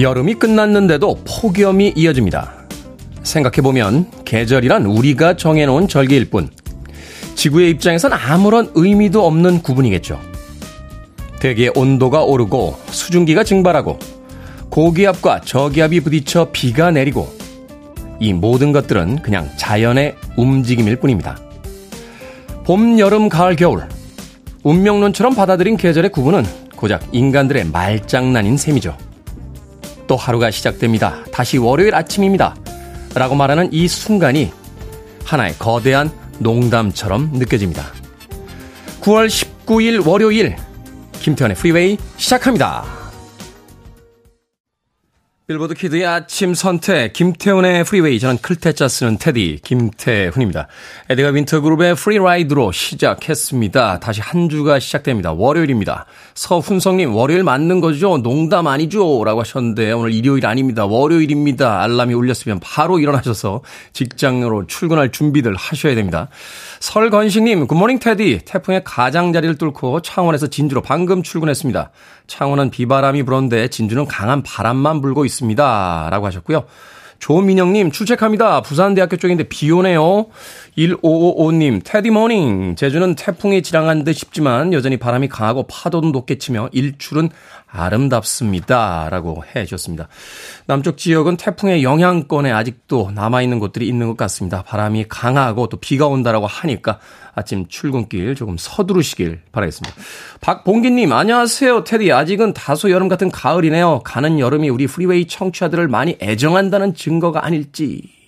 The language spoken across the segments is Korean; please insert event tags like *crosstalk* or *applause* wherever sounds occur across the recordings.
여름이 끝났는데도 폭염이 이어집니다. 생각해보면 계절이란 우리가 정해놓은 절기일 뿐 지구의 입장에선 아무런 의미도 없는 구분이겠죠. 대기의 온도가 오르고 수증기가 증발하고 고기압과 저기압이 부딪혀 비가 내리고 이 모든 것들은 그냥 자연의 움직임일 뿐입니다. 봄, 여름, 가을, 겨울 운명론처럼 받아들인 계절의 구분은 고작 인간들의 말장난인 셈이죠. 또 하루가 시작됩니다. 다시 월요일 아침입니다. 라고 말하는 이 순간이 하나의 거대한 농담처럼 느껴집니다. 9월 19일 월요일 김태훈의 프리웨이 시작합니다. 빌보드 키드의 아침 선택, 김태훈의 프리웨이, 저는 클 태 자 쓰는 태디, 김태훈입니다. 에드가 윈터그룹의 Free Ride로 시작했습니다. 다시 한 주가 시작됩니다. 월요일입니다. 서훈성님, 월요일 맞는 거죠? 농담 아니죠? 라고 하셨는데, 오늘 일요일 아닙니다. 월요일입니다. 알람이 울렸으면 바로 일어나셔서 직장으로 출근할 준비들 하셔야 됩니다. 설건식님, good morning 테디, 태풍의 가장자리를 뚫고 창원에서 진주로 방금 출근했습니다. 창원은 비바람이 불었는데 진주는 강한 바람만 불고 있습니다. 라고 하셨고요. 조민영님, 출첵합니다. 부산대학교 쪽인데 비 오네요. 1555님, 테디 morning. 제주는 태풍이 지나간 듯 싶지만 여전히 바람이 강하고 파도도 높게 치며 일출은 아름답습니다. 라고 해 주셨습니다. 남쪽 지역은 태풍의 영향권에 아직도 남아있는 곳들이 있는 것 같습니다. 바람이 강하고 또 비가 온다라고 하니까 아침 출근길 조금 서두르시길 바라겠습니다. 박봉기님, 안녕하세요. 테디. 아직은 다소 여름 같은 가을이네요. 가는 여름이 우리 프리웨이 청취자들을 많이 애정한다는 증거가 아닐지.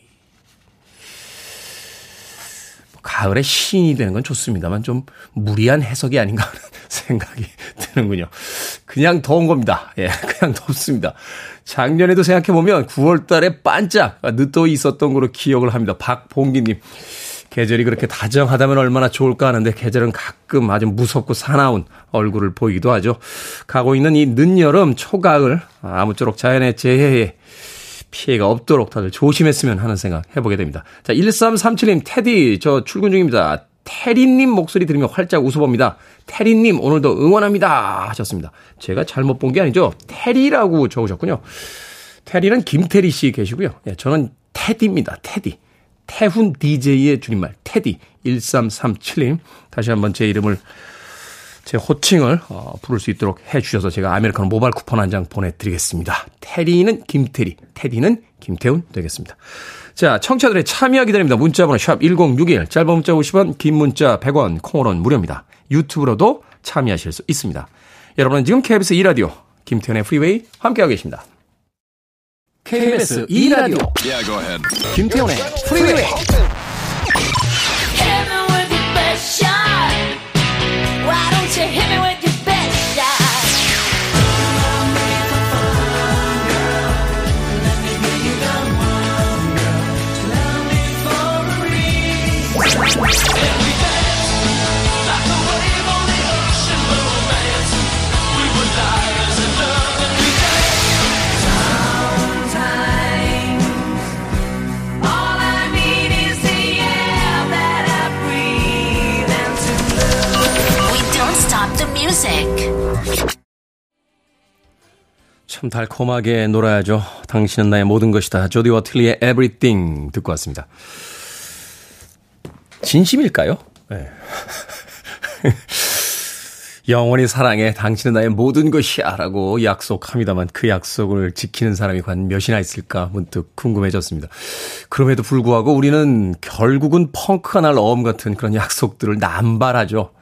가을에 시인이 되는 건 좋습니다만 좀 무리한 해석이 아닌가 하는 *laughs* 생각이 드는군요. 그냥 더운 겁니다. 예, *laughs* 그냥 덥습니다. 작년에도 생각해보면 9월 달에 반짝 늦더위 있었던 걸로 기억을 합니다. 박봉기님. 계절이 그렇게 다정하다면 얼마나 좋을까 하는데 계절은 가끔 아주 무섭고 사나운 얼굴을 보이기도 하죠. 가고 있는 이 늦여름, 초가을, 아무쪼록 자연의 재해에 피해가 없도록 다들 조심했으면 하는 생각 해보게 됩니다. 자, 1337님, 테디, 저 출근 중입니다. 테리님 목소리 들으면 활짝 웃어봅니다. 테리님, 오늘도 응원합니다. 하셨습니다. 제가 잘못 본 게 아니죠. 테리라고 적으셨군요. 테리는 김태리 씨 계시고요. 예, 저는 테디입니다. 테디. 태훈 DJ의 줄임말, 테디. 1337님. 다시 한번 제 이름을 제 호칭을 어, 부를 수 있도록 해주셔서 제가 아메리카노 모바일 쿠폰 한 장 보내드리겠습니다. 테리는 김태리, 테디는 김태훈 되겠습니다. 자, 청취자들의 참여 기다립니다. 문자번호 샵 1061, 짧은 문자 50원, 긴 문자 100원, 콩으로는 무료입니다. 유튜브로도 참여하실 수 있습니다. 여러분은 지금 KBS 2라디오 김태훈의 프리웨이 함께하고 계십니다. KBS 2라디오 yeah, 김태훈의 프리웨이 참 달콤하게 놀아야죠. 당신은 나의 모든 것이다. 조디 워틀리의 Everything 듣고 왔습니다. 진심일까요? 네. *laughs* 영원히 사랑해. 당신은 나의 모든 것이야. 라고 약속합니다만 그 약속을 지키는 사람이 과연 몇이나 있을까 문득 궁금해졌습니다. 그럼에도 불구하고 우리는 결국은 펑크가 날 어음 같은 그런 약속들을 남발하죠.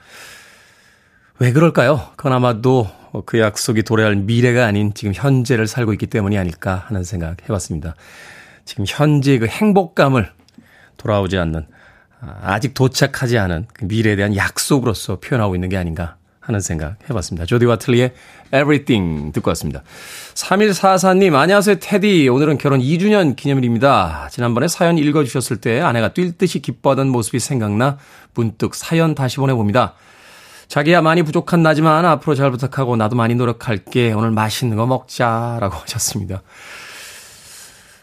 왜 그럴까요? 그건 아마도 그 약속이 도래할 미래가 아닌 지금 현재를 살고 있기 때문이 아닐까 하는 생각 해봤습니다. 지금 현재의 그 행복감을 돌아오지 않는, 아, 아직 도착하지 않은 그 미래에 대한 약속으로서 표현하고 있는 게 아닌가 하는 생각 해봤습니다. 조디 와틀리의 Everything 듣고 왔습니다. 3144님, 안녕하세요, 테디. 오늘은 결혼 2주년 기념일입니다. 지난번에 사연 읽어주셨을 때 아내가 뛸 듯이 기뻐하던 모습이 생각나 문득 사연 다시 보내봅니다. 자기야 많이 부족한 나지만 앞으로 잘 부탁하고 나도 많이 노력할게. 오늘 맛있는 거 먹자 라고 하셨습니다.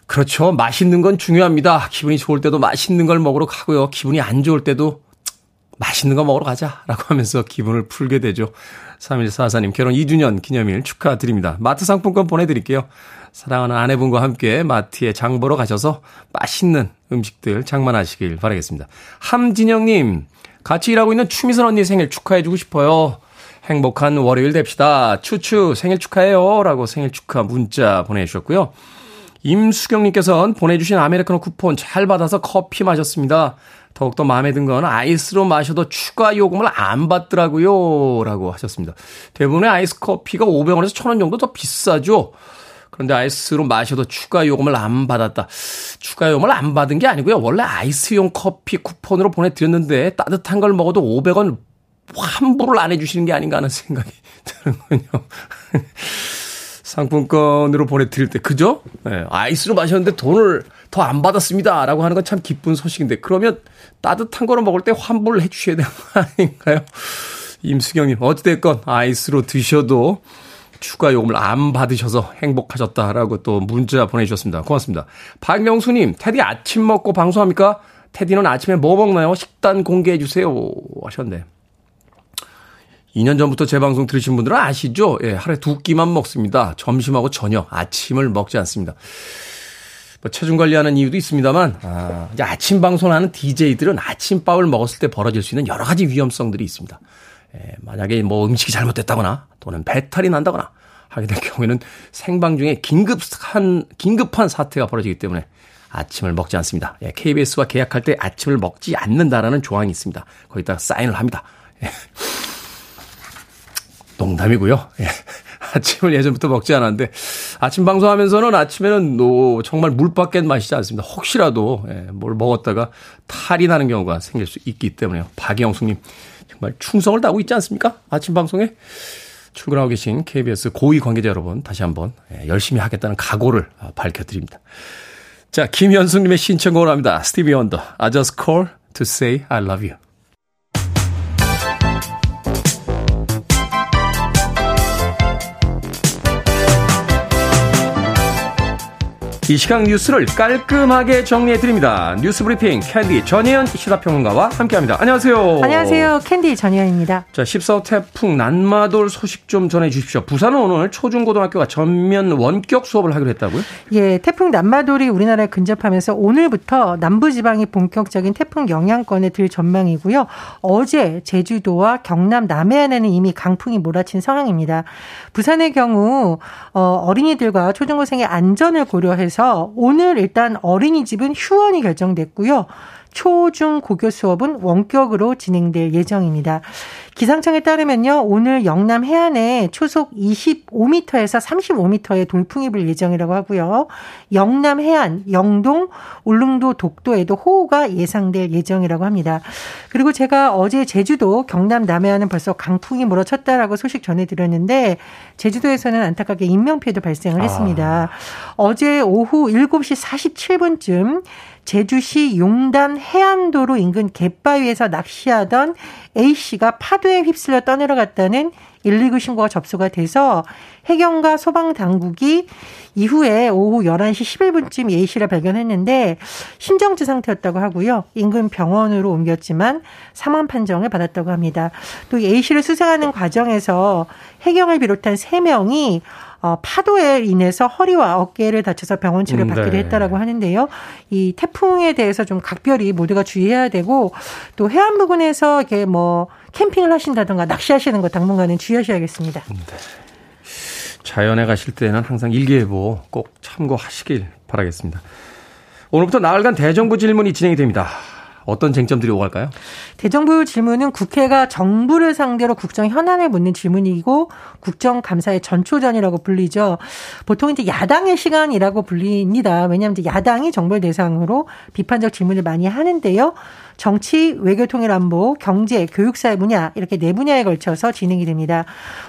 그렇죠. 맛있는 건 중요합니다. 기분이 좋을 때도 맛있는 걸 먹으러 가고요. 기분이 안 좋을 때도 맛있는 거 먹으러 가자 라고 하면서 기분을 풀게 되죠. 3144님 결혼 2주년 기념일 축하드립니다. 마트 상품권 보내드릴게요. 사랑하는 아내분과 함께 마트에 장 보러 가셔서 맛있는 음식들 장만하시길 바라겠습니다. 함진영님, 같이 일하고 있는 추미선 언니 생일 축하해주고 싶어요. 행복한 월요일 됩시다. 추추 생일 축하해요. 라고 생일 축하 문자 보내주셨고요. 임수경님께서는 보내주신 아메리카노 쿠폰 잘 받아서 커피 마셨습니다. 더욱더 마음에 든 건 아이스로 마셔도 추가 요금을 안 받더라고요. 라고 하셨습니다. 대부분의 아이스 커피가 500원에서 1000원 정도 더 비싸죠. 그런데 아이스로 마셔도 추가 요금을 안 받았다. 추가 요금을 안 받은 게 아니고요. 원래 아이스용 커피 쿠폰으로 보내드렸는데 따뜻한 걸 먹어도 500원 환불을 안 해주시는 게 아닌가 하는 생각이 *laughs* 드는군요. 상품권으로 보내드릴 때, 그죠? 네, 아이스로 마셨는데 돈을 더 안 받았습니다. 라고 하는 건 참 기쁜 소식인데, 그러면 따뜻한 거로 먹을 때 환불을 해주셔야 되는 거 아닌가요? 임수경님, 어찌됐건 아이스로 드셔도 추가 요금을 안 받으셔서 행복하셨다라고 또 문자 보내주셨습니다. 고맙습니다. 박명수님, 테디 아침 먹고 방송합니까? 테디는 아침에 뭐 먹나요? 식단 공개해주세요. 하셨네. 2년 전부터 제 방송 들으신 분들은 아시죠? 예, 하루에 두 끼만 먹습니다. 점심하고 저녁, 아침을 먹지 않습니다. 뭐 체중 관리하는 이유도 있습니다만, 아, 이제 아침 방송하는 DJ들은 아침밥을 먹었을 때 벌어질 수 있는 여러 가지 위험성들이 있습니다. 예, 만약에 뭐 음식이 잘못됐다거나 또는 배탈이 난다거나 하게 될 경우에는 생방 중에 긴급한, 긴급한 사태가 벌어지기 때문에 아침을 먹지 않습니다. 예, KBS와 계약할 때 아침을 먹지 않는다라는 조항이 있습니다. 거기다가 사인을 합니다. 예. 농담이고요. 예. *laughs* 아침을 예전부터 먹지 않았는데 아침 방송하면서는 아침에는 노 정말 물밖에 마시지 않습니다. 혹시라도 예, 뭘 먹었다가 탈이 나는 경우가 생길 수 있기 때문에요. 박영숙님 정말 충성을 다하고 있지 않습니까? 아침 방송에 출근하고 계신 KBS 고위 관계자 여러분 다시 한번 예, 열심히 하겠다는 각오를 밝혀드립니다. 자 김현숙님의 신청곡을 합니다. 스티비 원더 I just call to say I love you. 이 시각 뉴스를 깔끔하게 정리해드립니다. 뉴스 브리핑 캔디 전예현 시사평론가와 함께합니다. 안녕하세요. 안녕하세요. 캔디 전예현입니다. 자, 14호 태풍 난마돌 소식 좀 전해주십시오. 부산은 오늘 초중고등학교가 전면 원격 수업을 하기로 했다고요? 예, 태풍 난마돌이 우리나라에 근접하면서 오늘부터 남부지방이 본격적인 태풍 영향권에 들 전망이고요. 어제 제주도와 경남 남해안에는 이미 강풍이 몰아친 상황입니다. 부산의 경우 어, 어린이들과 초중고생의 안전을 고려해서 그래서 오늘 일단 어린이집은 휴원이 결정됐고요. 초, 중, 고교 수업은 원격으로 진행될 예정입니다. 기상청에 따르면요, 오늘 영남 해안에 초속 25m에서 35m의 돌풍이 불 예정이라고 하고요. 영남 해안, 영동, 울릉도, 독도에도 호우가 예상될 예정이라고 합니다. 그리고 제가 어제 제주도 경남 남해안은 벌써 강풍이 몰아쳤다라고 소식 전해드렸는데 제주도에서는 안타깝게 인명피해도 발생을 했습니다. 아. 어제 오후 7시 47분쯤 제주시 용담 해안도로 인근 갯바위에서 낚시하던 A씨가 파도에 휩쓸려 떠내려갔다는 119 신고가 접수가 돼서 해경과 소방당국이 이후에 오후 11시 11분쯤 A씨를 발견했는데 심정지 상태였다고 하고요. 인근 병원으로 옮겼지만 사망 판정을 받았다고 합니다. 또 A씨를 수색하는 과정에서 해경을 비롯한 3명이 어, 파도에 인해서 허리와 어깨를 다쳐서 병원 치료 를 음, 받기로 네. 했다라고 하는데요. 이 태풍에 대해서 좀 각별히 모두가 주의해야 되고 또 해안 부근에서 이렇게 뭐 캠핑을 하신다든가 낚시하시는 거 당분간은 주의하셔야겠습니다. 네. 자연에 가실 때는 항상 일기예보 꼭 참고하시길 바라겠습니다. 오늘부터 나흘간 대정부 질문이 진행이 됩니다. 어떤 쟁점들이 오갈까요? 대정부 질문은 국회가 정부를 상대로 국정 현안을 묻는 질문이고 국정감사의 전초전이라고 불리죠. 보통 이제 야당의 시간이라고 불립니다. 왜냐하면 이제 야당이 정부를 대상으로 비판적 질문을 많이 하는데요. 정치, 외교통일 안보, 경제, 교육사회 분야 이렇게 네 분야에 걸쳐서 진행이 됩니다.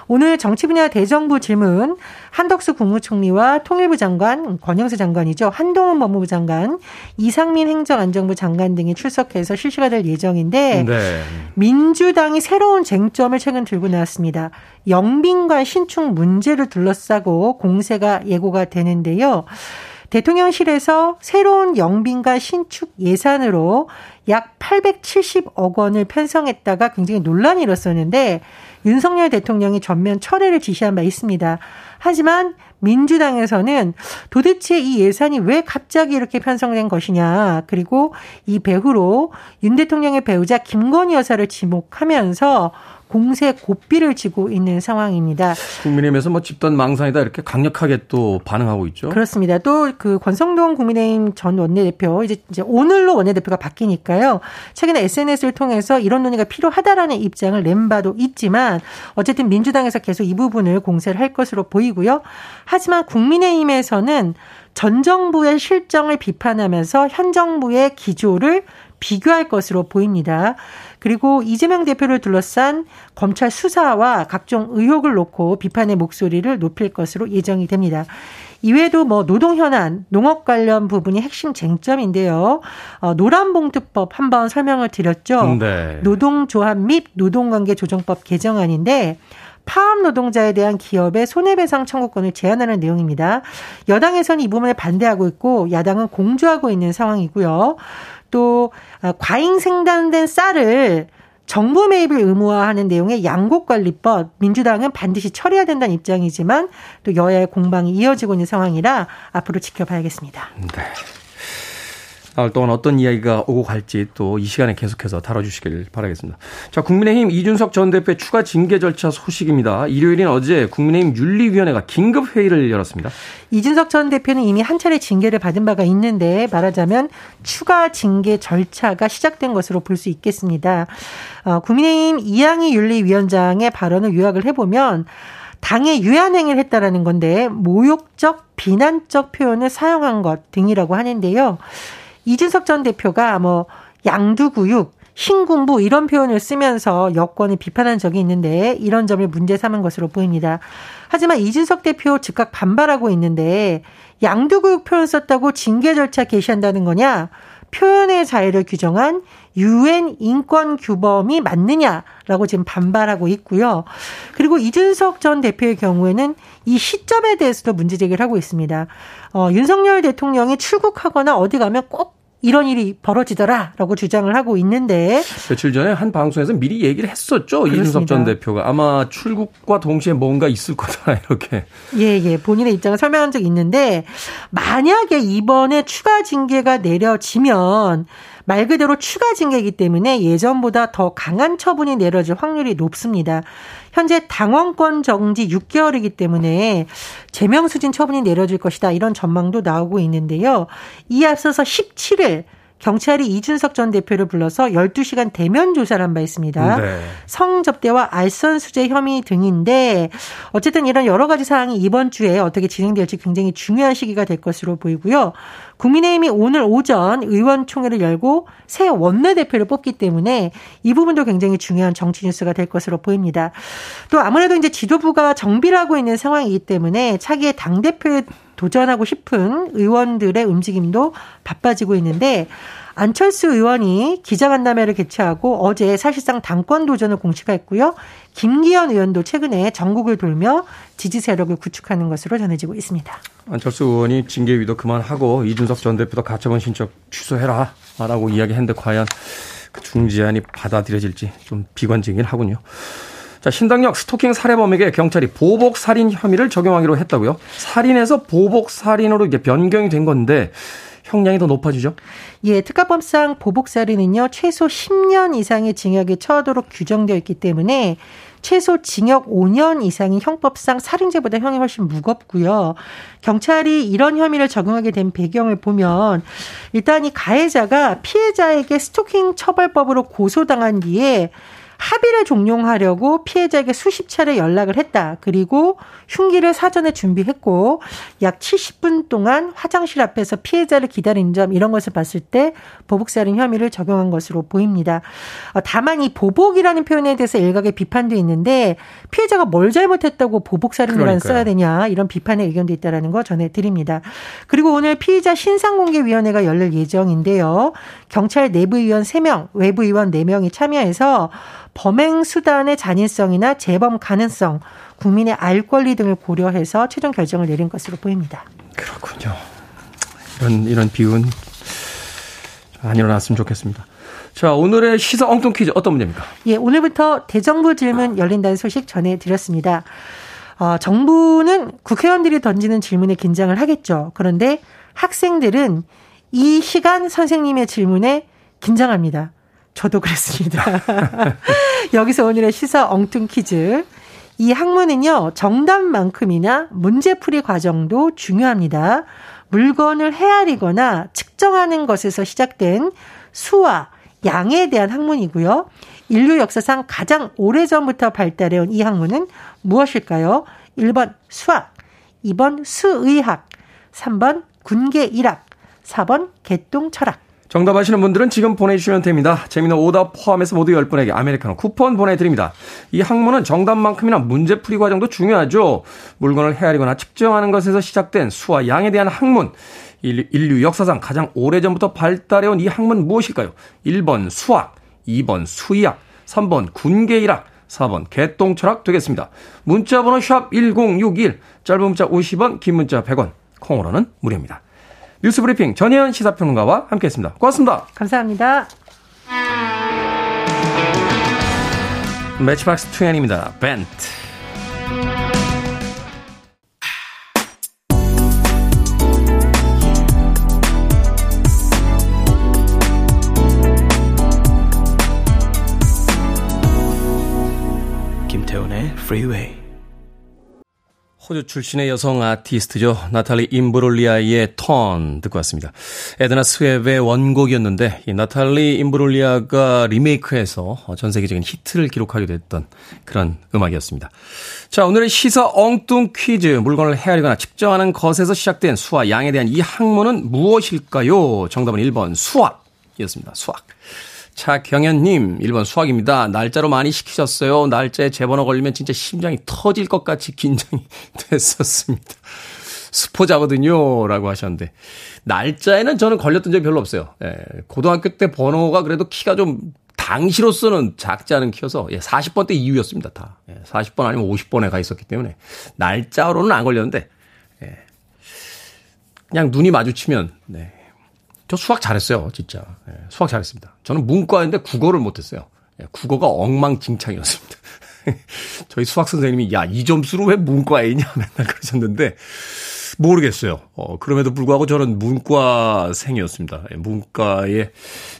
오늘 정치 분야 대정부 질문 한덕수 국무총리와 통일부 장관, 권영세 장관이죠. 한동훈 법무부 장관, 이상민 행정안전부 장관 등이 출석해서 실시가 될 예정인데 네. 민주당이 새로운 쟁점을 최근 들고 나왔습니다. 영빈관 신축 문제를 둘러싸고 공세가 예고가 되는데요. 대통령실에서 새로운 영빈관 신축 예산으로 약 870억 원을 편성했다가 굉장히 논란이 일었었는데 윤석열 대통령이 전면 철회를 지시한 바 있습니다. 하지만 민주당에서는 도대체 이 예산이 왜 갑자기 이렇게 편성된 것이냐. 그리고 이 배후로 윤 대통령의 배우자 김건희 여사를 지목하면서 공세 고삐를 쥐고 있는 상황입니다. 국민의힘에서 뭐 집단 망상이다 이렇게 강력하게 또 반응하고 있죠. 그렇습니다. 또 그 권성동 국민의힘 전 원내대표 이제 이제 오늘로 원내대표가 바뀌니까요. 최근에 SNS를 통해서 이런 논의가 필요하다라는 입장을 낸 바도 있지만 어쨌든 민주당에서 계속 이 부분을 공세를 할 것으로 보이고요. 하지만 국민의힘에서는 전 정부의 실정을 비판하면서 현 정부의 기조를 비교할 것으로 보입니다. 그리고 이재명 대표를 둘러싼 검찰 수사와 각종 의혹을 놓고 비판의 목소리를 높일 것으로 예정이 됩니다. 이외에도 뭐 노동 현안, 농업 관련 부분이 핵심 쟁점인데요. 어, 노란봉투법 한번 설명을 드렸죠. 네. 노동조합 및 노동관계 조정법 개정안인데 파업 노동자에 대한 기업의 손해배상 청구권을 제한하는 내용입니다. 여당에서는 이 부분을 반대하고 있고 야당은 공조하고 있는 상황이고요. 또 아, 과잉 생산된 쌀을 정부 매입을 의무화하는 내용의 양곡관리법 민주당은 반드시 처리해야 된다는 입장이지만 또 여야의 공방이 이어지고 있는 상황이라 앞으로 지켜봐야겠습니다. 네. 나흘 동안 어떤 이야기가 오고 갈지 또 이 시간에 계속해서 다뤄주시길 바라겠습니다. 자, 국민의힘 이준석 전 대표의 추가 징계 절차 소식입니다. 일요일인 어제 국민의힘 윤리위원회가 긴급 회의를 열었습니다. 이준석 전 대표는 이미 한 차례 징계를 받은 바가 있는데 말하자면 추가 징계 절차가 시작된 것으로 볼 수 있겠습니다. 어, 국민의힘 이양희 윤리위원장의 발언을 요약을 해보면 당의 유한행위를 했다라는 건데 모욕적 비난적 표현을 사용한 것 등이라고 하는데요. 이준석 전 대표가 뭐 양두구육, 신군부 이런 표현을 쓰면서 여권을 비판한 적이 있는데 이런 점을 문제 삼은 것으로 보입니다. 하지만 이준석 대표 즉각 반발하고 있는데 양두구육 표현 썼다고 징계 절차 개시한다는 거냐? 표현의 자유를 규정한 유엔 인권 규범이 맞느냐라고 지금 반발하고 있고요. 그리고 이준석 전 대표의 경우에는 이 시점에 대해서도 문제 제기를 하고 있습니다. 어, 윤석열 대통령이 출국하거나 어디 가면 꼭 이런 일이 벌어지더라라고 주장을 하고 있는데 며칠 전에 한 방송에서 미리 얘기를 했었죠 그렇습니다. 이준석 전 대표가 아마 출국과 동시에 뭔가 있을 거다 *laughs* 이렇게 예예 예. 본인의 입장을 설명한 적이 있는데 만약에 이번에 추가 징계가 내려지면 말 그대로 추가 징계이기 때문에 예전보다 더 강한 처분이 내려질 확률이 높습니다. 현재 당원권 정지 6개월이기 때문에 제명수진 처분이 내려질 것이다. 이런 전망도 나오고 있는데요. 이에 앞서서 17일 경찰이 이준석 전 대표를 불러서 12시간 대면 조사를 한 바 있습니다. 네. 성접대와 알선 수재 혐의 등인데 어쨌든 이런 여러 가지 사항이 이번 주에 어떻게 진행될지 굉장히 중요한 시기가 될 것으로 보이고요. 국민의힘이 오늘 오전 의원총회를 열고 새 원내대표를 뽑기 때문에 이 부분도 굉장히 중요한 정치 뉴스가 될 것으로 보입니다. 또 아무래도 이제 지도부가 정비를 하고 있는 상황이기 때문에 차기의 당대표에 도전하고 싶은 의원들의 움직임도 바빠지고 있는데 안철수 의원이 기자간담회를 개최하고 어제 사실상 당권 도전을 공식화했고요. 김기현 의원도 최근에 전국을 돌며 지지 세력을 구축하는 것으로 전해지고 있습니다. 안철수 의원이 징계 위도 그만하고 이준석 전 대표도 가처분 신청 취소해라 라고 이야기했는데 과연 그 중지안이 받아들여질지 좀 비관적이긴 하군요. 자, 신당역 스토킹 살해범에게 경찰이 보복 살인 혐의를 적용하기로 했다고요? 살인에서 보복 살인으로 이제 변경이 된 건데 형량이 더 높아지죠? 예, 특가법상 보복 살인은요 최소 10년 이상의 징역에 처하도록 규정되어 있기 때문에 최소 징역 5년 이상이 형법상 살인죄보다 형이 훨씬 무겁고요. 경찰이 이런 혐의를 적용하게 된 배경을 보면 일단 이 가해자가 피해자에게 스토킹 처벌법으로 고소당한 뒤에 합의를 종용하려고 피해자에게 수십 차례 연락을 했다. 그리고 흉기를 사전에 준비했고 약 70분 동안 화장실 앞에서 피해자를 기다린 점 이런 것을 봤을 때 보복살인 혐의를 적용한 것으로 보입니다. 어, 다만 이 보복이라는 표현에 대해서 일각의 비판도 있는데 피해자가 뭘 잘못했다고 보복살인이라는 써야 되냐 이런 비판의 의견도 있다라는 거 전해드립니다. 그리고 오늘 피의자 신상공개위원회가 열릴 예정인데요. 경찰 내부위원 3명, 외부위원 4명이 참여해서 범행 수단의 잔인성이나 재범 가능성, 국민의 알 권리 등을 고려해서 최종 결정을 내린 것으로 보입니다. 그렇군요. 이런, 이런 비운 안 일어났으면 좋겠습니다. 자, 오늘의 시사 엉뚱 퀴즈 어떤 문제입니까? 예, 오늘부터 대정부 질문 열린다는 소식 전해드렸습니다. 어, 정부는 국회의원들이 던지는 질문에 긴장을 하겠죠. 그런데 학생들은 이 시간 선생님의 질문에 긴장합니다. 저도 그랬습니다. *laughs* 여기서 오늘의 시사 엉뚱 퀴즈. 이 학문은요, 정답만큼이나 문제풀이 과정도 중요합니다. 물건을 헤아리거나 측정하는 것에서 시작된 수와 양에 대한 학문이고요. 인류 역사상 가장 오래전부터 발달해온 이 학문은 무엇일까요? 1번 수학, 2번 수의학, 3번 군계일학, 4번 개똥 철학. 정답 아시는 분들은 지금 보내주시면 됩니다. 재미는 오답 포함해서 모두 10분에게 아메리카노 쿠폰 보내드립니다. 이 학문은 정답만큼이나 문제풀이 과정도 중요하죠. 물건을 헤아리거나 측정하는 것에서 시작된 수와 양에 대한 학문. 인류 역사상 가장 오래전부터 발달해온 이 학문 무엇일까요? 1번 수학, 2번 수의학, 3번 군계일학, 4번 개똥철학 되겠습니다. 문자번호 샵 1061, 짧은 문자 50원, 긴 문자 100원, 콩으로는 무료입니다. 뉴스 브리핑 전혜연 시사평론가와 함께했습니다. 고맙습니다. 감사합니다. 매치박스 2입니다. 벤트. 김태훈의 프리웨이 호주 출신의 여성 아티스트죠. 나탈리 임브롤리아의 Torn 듣고 왔습니다. 에드나 스웹의 원곡이었는데 이 나탈리 임브롤리아가 리메이크해서 전 세계적인 히트를 기록하게 됐던 그런 음악이었습니다. 자, 오늘의 시사 엉뚱 퀴즈. 물건을 헤아리거나 측정하는 것에서 시작된 수와 양에 대한 이 학문은 무엇일까요? 정답은 1번 수학이었습니다. 수학. 차경현님, 1번 수학입니다. 날짜로 많이 시키셨어요. 날짜에 제 번호 걸리면 진짜 심장이 터질 것 같이 긴장이 *laughs* 됐었습니다. 스포자거든요. 라고 하셨는데. 날짜에는 저는 걸렸던 적이 별로 없어요. 예, 고등학교 때 번호가 그래도 키가 좀 당시로서는 작지 않은 키여서 예, 40번 대 이후였습니다. 다. 예, 40번 아니면 50번에 가 있었기 때문에. 날짜로는 안 걸렸는데. 예, 그냥 눈이 마주치면, 네. 저 수학 잘했어요, 진짜. 예, 수학 잘했습니다. 저는 문과인데 국어를 못했어요. 예, 국어가 엉망진창이었습니다. *laughs* 저희 수학 선생님이 야, 이 점수로 왜 문과에 있냐 *laughs* 맨날 그러셨는데 모르겠어요. 어, 그럼에도 불구하고 저는 문과생이었습니다. 예, 문과에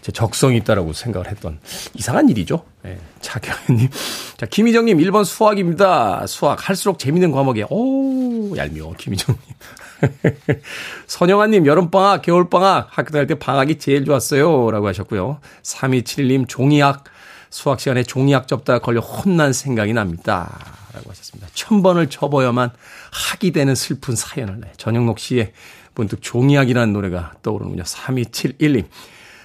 제 적성이 있다라고 생각을 했던 이상한 일이죠. 예, 차경님. 자, 김희정님 1번 수학입니다. 수학 할수록 재밌는 과목에 오, 얄미워, 김희정님. *laughs* 선영아님, 여름방학, 겨울방학, 학교 다닐 때 방학이 제일 좋았어요. 라고 하셨고요. 3271님, 종이학, 수학 시간에 종이학 접다가 걸려 혼난 생각이 납니다. 라고 하셨습니다. 천 번을 접어야만 학이 되는 슬픈 사연을. 네. 전영록 씨의 문득 종이학이라는 노래가 떠오르는군요. 3271님.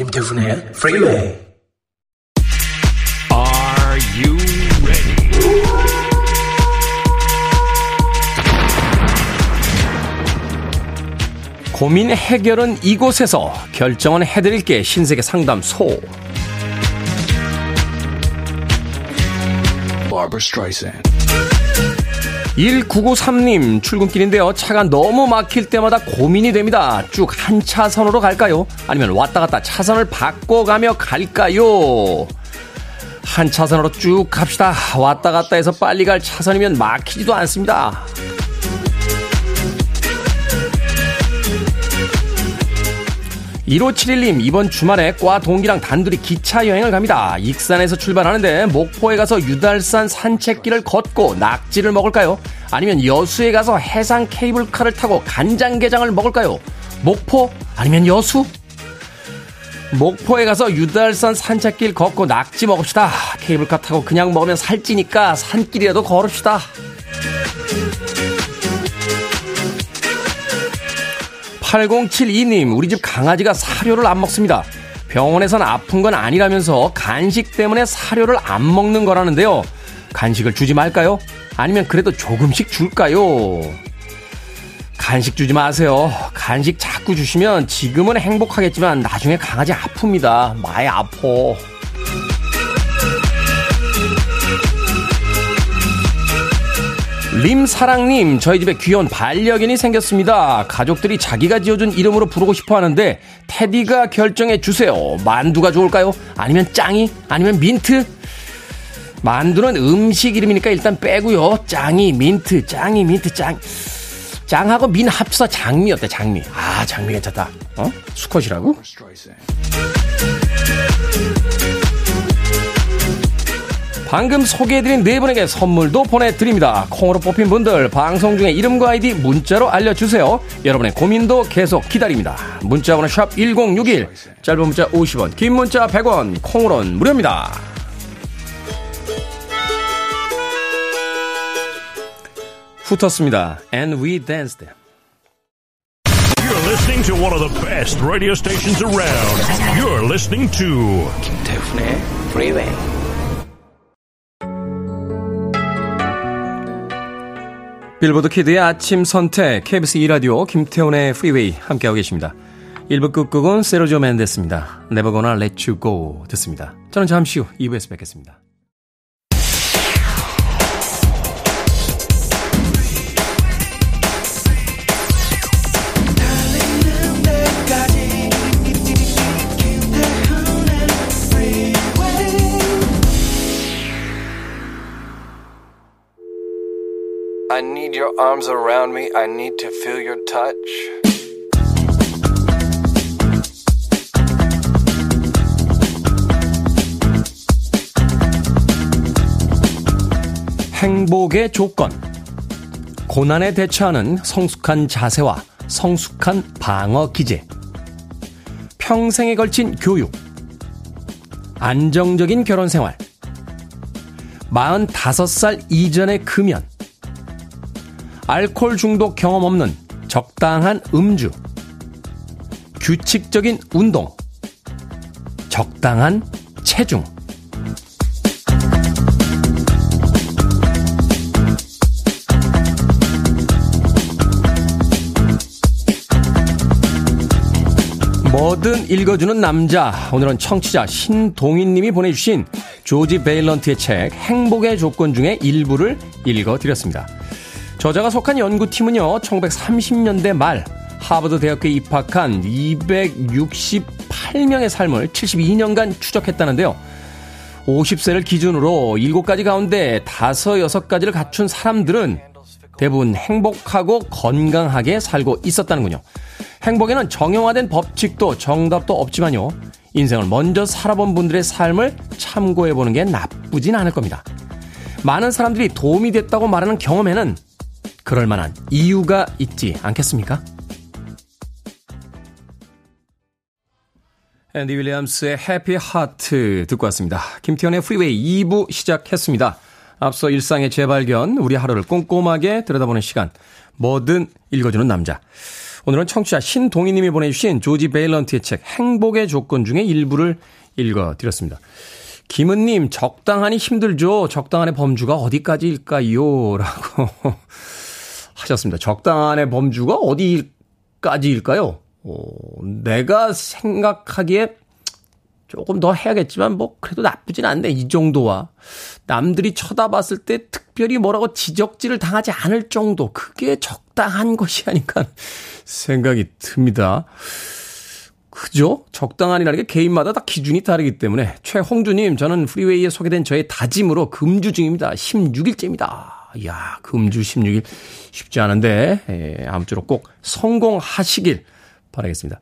김태훈의 프리웨이 Are you ready? 고민 해결은 이곳에서 결정은 해드릴게 신세계 상담소 1993님, 출근길인데요. 차가 너무 막힐 때마다 고민이 됩니다. 쭉 한 차선으로 갈까요? 아니면 왔다 갔다 차선을 바꿔가며 갈까요? 한 차선으로 쭉 갑시다. 왔다 갔다 해서 빨리 갈 차선이면 막히지도 않습니다. 1571님, 이번 주말에 과 동기랑 단둘이 기차 여행을 갑니다. 익산에서 출발하는데 목포에 가서 유달산 산책길을 걷고 낙지를 먹을까요? 아니면 여수에 가서 해상 케이블카를 타고 간장게장을 먹을까요? 목포? 아니면 여수? 목포에 가서 유달산 산책길 걷고 낙지 먹읍시다. 케이블카 타고 그냥 먹으면 살찌니까 산길이라도 걸읍시다. 8072님, 우리 집 강아지가 사료를 안 먹습니다. 병원에선 아픈 건 아니라면서 간식 때문에 사료를 안 먹는 거라는데요. 간식을 주지 말까요? 아니면 그래도 조금씩 줄까요? 간식 주지 마세요. 간식 자꾸 주시면 지금은 행복하겠지만 나중에 강아지 아픕니다. 많이 아퍼. 림사랑님, 저희 집에 귀여운 반려견이 생겼습니다. 가족들이 자기가 지어준 이름으로 부르고 싶어 하는데, 테디가 결정해 주세요. 만두가 좋을까요? 아니면 짱이? 아니면 민트? 만두는 음식 이름이니까 일단 빼고요. 짱이, 민트, 짱이, 민트, 짱. 짱하고 민 합쳐 장미 어때, 장미? 아, 장미 괜찮다. 어? 수컷이라고? 방금 소개해드린 네 분에게 선물도 보내드립니다. 콩으로 뽑힌 분들 방송 중에 이름과 아이디 문자로 알려주세요. 여러분의 고민도 계속 기다립니다. 문자번호 샵 1061, 짧은 문자 50원, 긴 문자 100원, 콩으로는 무료입니다. 붙었습니다. And we danced. You're listening to one of the best radio stations around. You're listening to 김태훈의 Freeway. 빌보드 키드의 아침 선택 KBS 2라디오 김태훈의 프리웨이 함께하고 계십니다. 1부 끝곡은 세르지오 멘데스입니다. You go 듣습니다. 저는 잠시 후 2부에서 뵙겠습니다. Your arms around me. I need to feel your touch. 행복의 조건. 고난에 대처하는 성숙한 자세와 성숙한 방어 기제. 평생에 걸친 교육. 안정적인 결혼 생활. 45살 이전의 금연. 알코올 중독 경험 없는 적당한 음주, 규칙적인 운동, 적당한 체중. 뭐든 읽어주는 남자. 오늘은 청취자 신동인님이 보내주신 조지 베일런트의 책 행복의 조건 중에 일부를 읽어드렸습니다. 저자가 속한 연구팀은요, 1930년대 말 하버드 대학교에 입학한 268명의 삶을 72년간 추적했다는데요. 50세를 기준으로 7가지 가운데 5, 6가지를 갖춘 사람들은 대부분 행복하고 건강하게 살고 있었다는군요. 행복에는 정형화된 법칙도 정답도 없지만요. 인생을 먼저 살아본 분들의 삶을 참고해보는 게 나쁘진 않을 겁니다. 많은 사람들이 도움이 됐다고 말하는 경험에는 그럴 만한 이유가 있지 않겠습니까? 앤디 윌리엄스의 Happy Heart 듣고 왔습니다. 김태훈의 프리웨이 2부 시작했습니다. 앞서 일상의 재발견, 우리 하루를 꼼꼼하게 들여다보는 시간, 뭐든 읽어주는 남자. 오늘은 청취자 신동희님이 보내주신 조지 베일런트의 책 행복의 조건 중에 일부를 읽어드렸습니다. 김은님, 적당하니 힘들죠. 적당한의 범주가 어디까지일까요? 라고 하셨습니다. 적당한의 범주가 어디까지일까요? 어, 내가 생각하기에 조금 더 해야겠지만 뭐 그래도 나쁘진 않네 이 정도와 남들이 쳐다봤을 때 특별히 뭐라고 지적질을 당하지 않을 정도 그게 적당한 *laughs* 것이 아닌가 생각이 듭니다. 그죠? 적당한이라는 게 개인마다 다 기준이 다르기 때문에 최홍주님 저는 프리웨이에 소개된 저의 다짐으로 금주 중입니다. 16일째입니다. 이야, 금주 16일 쉽지 않은데, 예, 아무쪼록 꼭 성공하시길 바라겠습니다.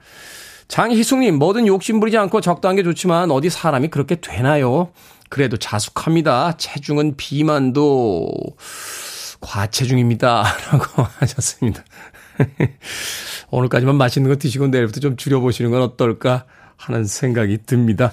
장희숙님, 뭐든 욕심 부리지 않고 적당한 게 좋지만 어디 사람이 그렇게 되나요? 그래도 자숙합니다. 체중은 비만도 과체중입니다. *laughs* 라고 하셨습니다. *laughs* 오늘까지만 맛있는 거 드시고 내일부터 좀 줄여보시는 건 어떨까 하는 생각이 듭니다.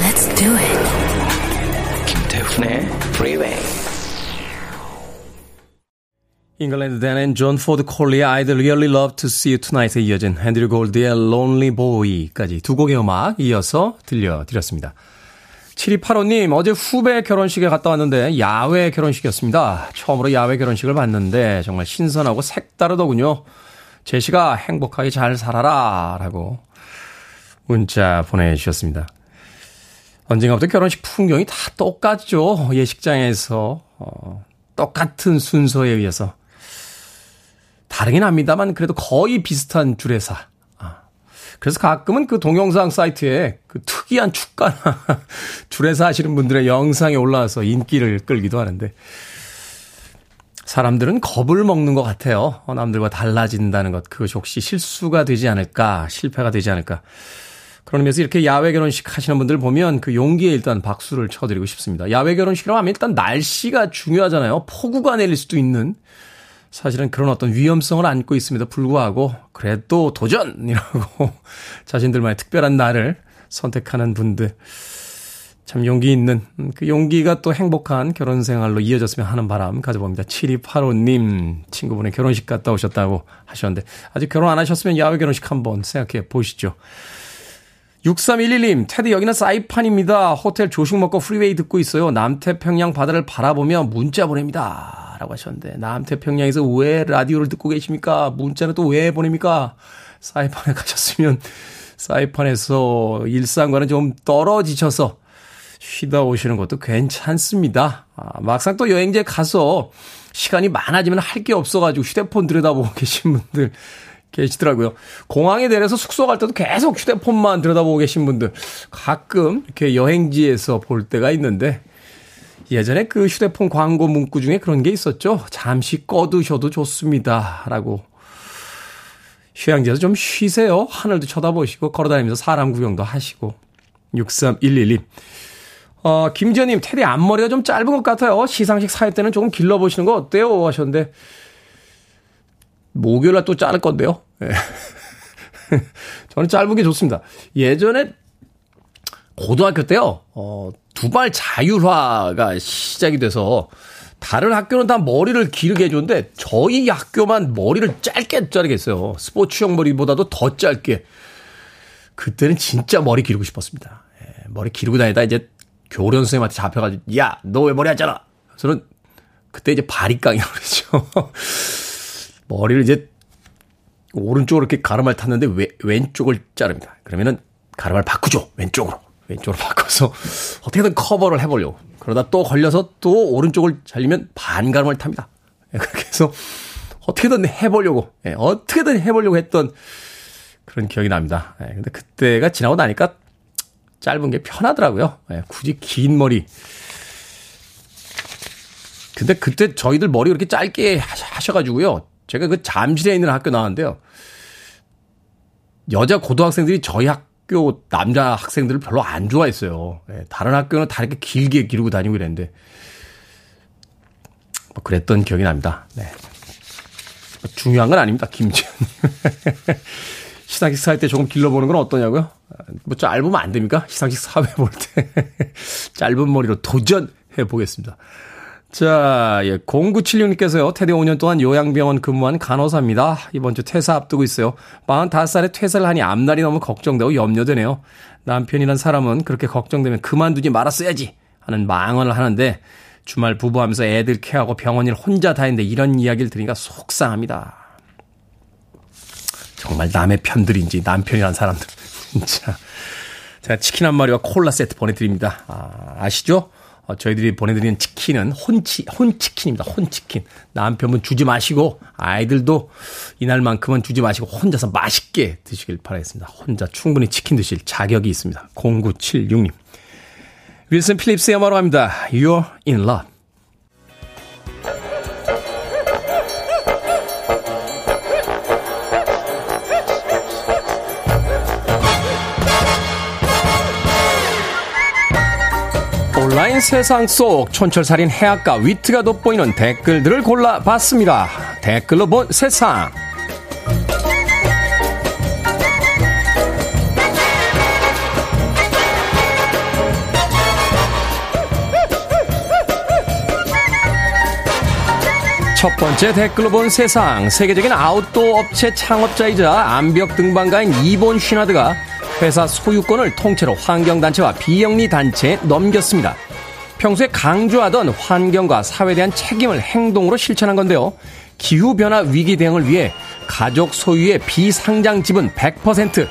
Let's do it. 김태훈의 Freeway. 잉글랜드 댄 and 존 포드 콜리의 I'd Really Love to See You Tonight에 이어진 앤드류 골드의 Lonely Boy까지 두 곡의 음악 이어서 들려드렸습니다. 7285님, 어제 후배 결혼식에 갔다 왔는데 야외 결혼식이었습니다. 처음으로 야외 결혼식을 봤는데 정말 신선하고 색다르더군요. 제시가 행복하게 잘 살아라 라고 문자 보내주셨습니다. 언젠가부터 결혼식 풍경이 다 똑같죠. 예식장에서 어, 똑같은 순서에 의해서 다르긴 합니다만 그래도 거의 비슷한 주례사. 아. 그래서 가끔은 그 동영상 사이트에 그 특이한 축가나 *laughs* 주례사 하시는 분들의 영상이 올라와서 인기를 끌기도 하는데 사람들은 겁을 먹는 것 같아요. 어, 남들과 달라진다는 것. 그것이 혹시 실수가 되지 않을까, 실패가 되지 않을까. 그런 의미에서 이렇게 야외 결혼식 하시는 분들 보면 그 용기에 일단 박수를 쳐드리고 싶습니다. 야외 결혼식이라고 하면 일단 날씨가 중요하잖아요. 폭우가 내릴 수도 있는 사실은 그런 어떤 위험성을 안고 있음에도 불구하고 그래도 도전이라고 *laughs* 자신들만의 특별한 날을 선택하는 분들 참 용기 있는 그 용기가 또 행복한 결혼 생활로 이어졌으면 하는 바람 가져봅니다. 7285님 친구분의 결혼식 갔다 오셨다고 하셨는데 아직 결혼 안 하셨으면 야외 결혼식 한번 생각해 보시죠. 6311님, 테디 여기는 사이판입니다. 호텔 조식 먹고 프리웨이 듣고 있어요. 남태평양 바다를 바라보며 문자 보냅니다. 라고 하셨는데, 남태평양에서 왜 라디오를 듣고 계십니까? 문자는 또 왜 보냅니까? 사이판에 *laughs* 가셨으면, 사이판에서 일상과는 좀 떨어지셔서 쉬다 오시는 것도 괜찮습니다. 아, 막상 또 여행지에 가서 시간이 많아지면 할 게 없어가지고 휴대폰 들여다보고 *laughs* 계신 분들 계시더라고요. 공항에 내려서 숙소 갈 때도 계속 휴대폰만 들여다보고 계신 분들 가끔 이렇게 여행지에서 볼 때가 있는데 예전에 그 휴대폰 광고 문구 중에 그런 게 있었죠. 잠시 꺼두셔도 좋습니다. 라고. 휴양지에서 좀 쉬세요. 하늘도 쳐다보시고 걸어다니면서 사람 구경도 하시고. 63112. 어, 김지현님, 테디 앞머리가 좀 짧은 것 같아요. 시상식 사회 때는 조금 길러보시는 거 어때요? 하셨는데, 목요일 날 또 자를 건데요. 네. *laughs* 저는 짧은 게 좋습니다. 예전에 고등학교 때요, 어, 두발 자율화가 시작이 돼서 다른 학교는 다 머리를 길게 해줬는데 저희 학교만 머리를 짧게 자르게 했어요. 스포츠형 머리보다도 더 짧게. 그때는 진짜 머리 기르고 싶었습니다. 예, 머리 기르고 다니다 이제 교련 선생님한테 잡혀가지고 야 너 왜 머리 안 자라? 저는 그때 이제 바리깡이라고 그러죠. *laughs* 머리를 이제 오른쪽으로 이렇게 가르마를 탔는데 왜, 왼쪽을 자릅니다. 그러면은 가르마를 바꾸죠. 왼쪽으로. 왼쪽으로 *laughs* 바꿔서 어떻게든 커버를 해보려고. 그러다 또 걸려서 또 오른쪽을 잘리면 반가름을 탑니다. 예, 그렇게 해서 어떻게든 해보려고, 예, 어떻게든 해보려고 했던 그런 기억이 납니다. 예, 근데 그때가 지나고 나니까 짧은 게 편하더라고요. 굳이 긴 머리. 근데 그때 저희들 머리 그렇게 짧게 하셔가지고요. 제가 그 잠실에 있는 학교 나왔는데요. 여자 고등학생들이 저희 학교 남자 학생들을 별로 안 좋아했어요. 예, 다른 학교는 다 이렇게 길게 기르고 다니고 이랬는데, 뭐 그랬던 기억이 납니다. 네. 중요한 건 아닙니다. 김지현. *laughs* 시상식 사회 때 조금 길러보는 건 어떠냐고요? 뭐 짧으면 안 됩니까? 시상식 사회 볼 때. *laughs* 짧은 머리로 도전해 보겠습니다. 자, 예, 0976님께서요, 테디 5년 동안 요양병원 근무한 간호사입니다. 이번 주 퇴사 앞두고 있어요. 45살에 퇴사를 하니 앞날이 너무 걱정되고 염려되네요. 남편이란 사람은 그렇게 걱정되면 그만두지 말았어야지 하는 망언을 하는데, 주말 부부하면서 애들 케어하고 병원 일 혼자 다 했는데 이런 이야기를 들으니까 속상합니다. 정말 남의 편들인지 남편이란 사람들. *laughs* 진짜. 제가 치킨 한 마리와 콜라 세트 보내드립니다. 아, 아시죠? 어, 저희들이 보내드리는 치킨은 혼치, 혼치킨입니다. 혼치킨. 남편분 주지 마시고, 아이들도 이날만큼은 주지 마시고, 혼자서 맛있게 드시길 바라겠습니다. 혼자 충분히 치킨 드실 자격이 있습니다. 0976님. 윌슨 필립스의 음악으로 갑니다. You're in love. 온라인 세상 속 촌철살인 해악과 위트가 돋보이는 댓글들을 골라봤습니다. 댓글로 본 세상. 첫 번째 댓글로 본 세상. 세계적인 아웃도어 업체 창업자이자 암벽 등반가인 이본 쉬나드가 회사 소유권을 통째로 환경단체와 비영리 단체에 넘겼습니다. 평소에 강조하던 환경과 사회에 대한 책임을 행동으로 실천한 건데요. 기후변화 위기 대응을 위해 가족 소유의 비상장 지분 100%,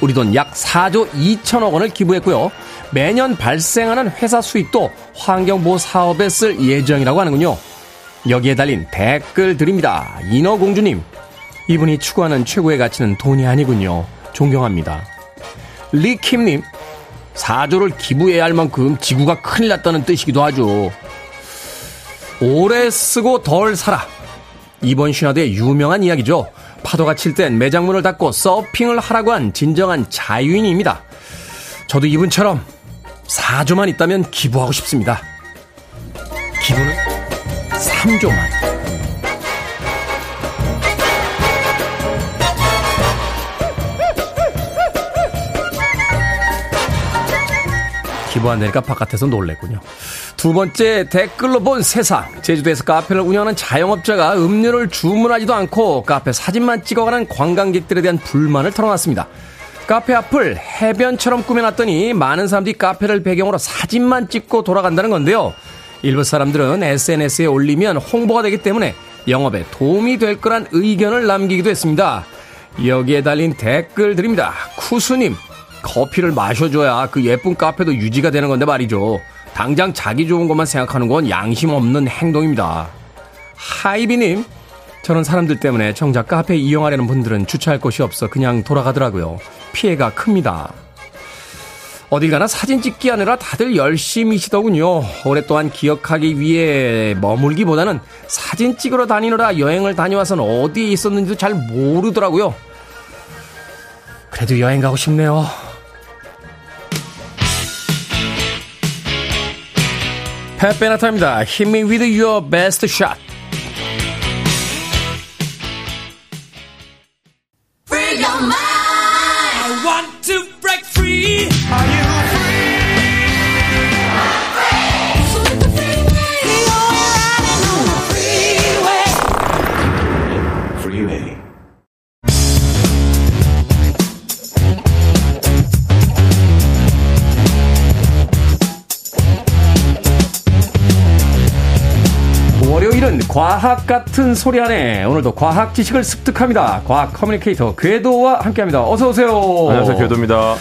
우리 돈 약 4조 2천억 원을 기부했고요. 매년 발생하는 회사 수익도 환경보호 사업에 쓸 예정이라고 하는군요. 여기에 달린 댓글 드립니다. 인어공주님, 이분이 추구하는 최고의 가치는 돈이 아니군요. 존경합니다. 리킴님, 4조를 기부해야 할 만큼 지구가 큰일 났다는 뜻이기도 하죠. 오래 쓰고 덜 살아. 이번 신화대의 유명한 이야기죠. 파도가 칠 땐 매장문을 닫고 서핑을 하라고 한 진정한 자유인입니다. 저도 이분처럼 4조만 있다면 기부하고 싶습니다. 기부는 3조만. 기부 안 되니까 바깥에서 놀랬군요. 두 번째 댓글로 본 세상. 제주도에서 카페를 운영하는 자영업자가 음료를 주문하지도 않고 카페 사진만 찍어가는 관광객들에 대한 불만을 털어놨습니다. 카페 앞을 해변처럼 꾸며놨더니 많은 사람들이 카페를 배경으로 사진만 찍고 돌아간다는 건데요. 일부 사람들은 SNS에 올리면 홍보가 되기 때문에 영업에 도움이 될 거란 의견을 남기기도 했습니다. 여기에 달린 댓글 드립니다. 쿠수님, 커피를 마셔줘야 그 예쁜 카페도 유지가 되는 건데 말이죠. 당장 자기 좋은 것만 생각하는 건 양심 없는 행동입니다. 하이비님, 저는 사람들 때문에 정작 카페 이용하려는 분들은 주차할 곳이 없어 그냥 돌아가더라고요. 피해가 큽니다. 어딜 가나 사진 찍기 하느라 다들 열심히시더군요. 오랫동안 기억하기 위해 머물기보다는 사진 찍으러 다니느라 여행을 다녀와서는 어디에 있었는지도 잘 모르더라고요. 그래도 여행 가고 싶네요. 팻 베나타입니다. Hit me with your best shot. 과학 같은 소리 안에 오늘도 과학 지식을 습득합니다. 과학 communicator 궤도와 함께합니다. 어서 오세요. 안녕하세요, 궤도입니다.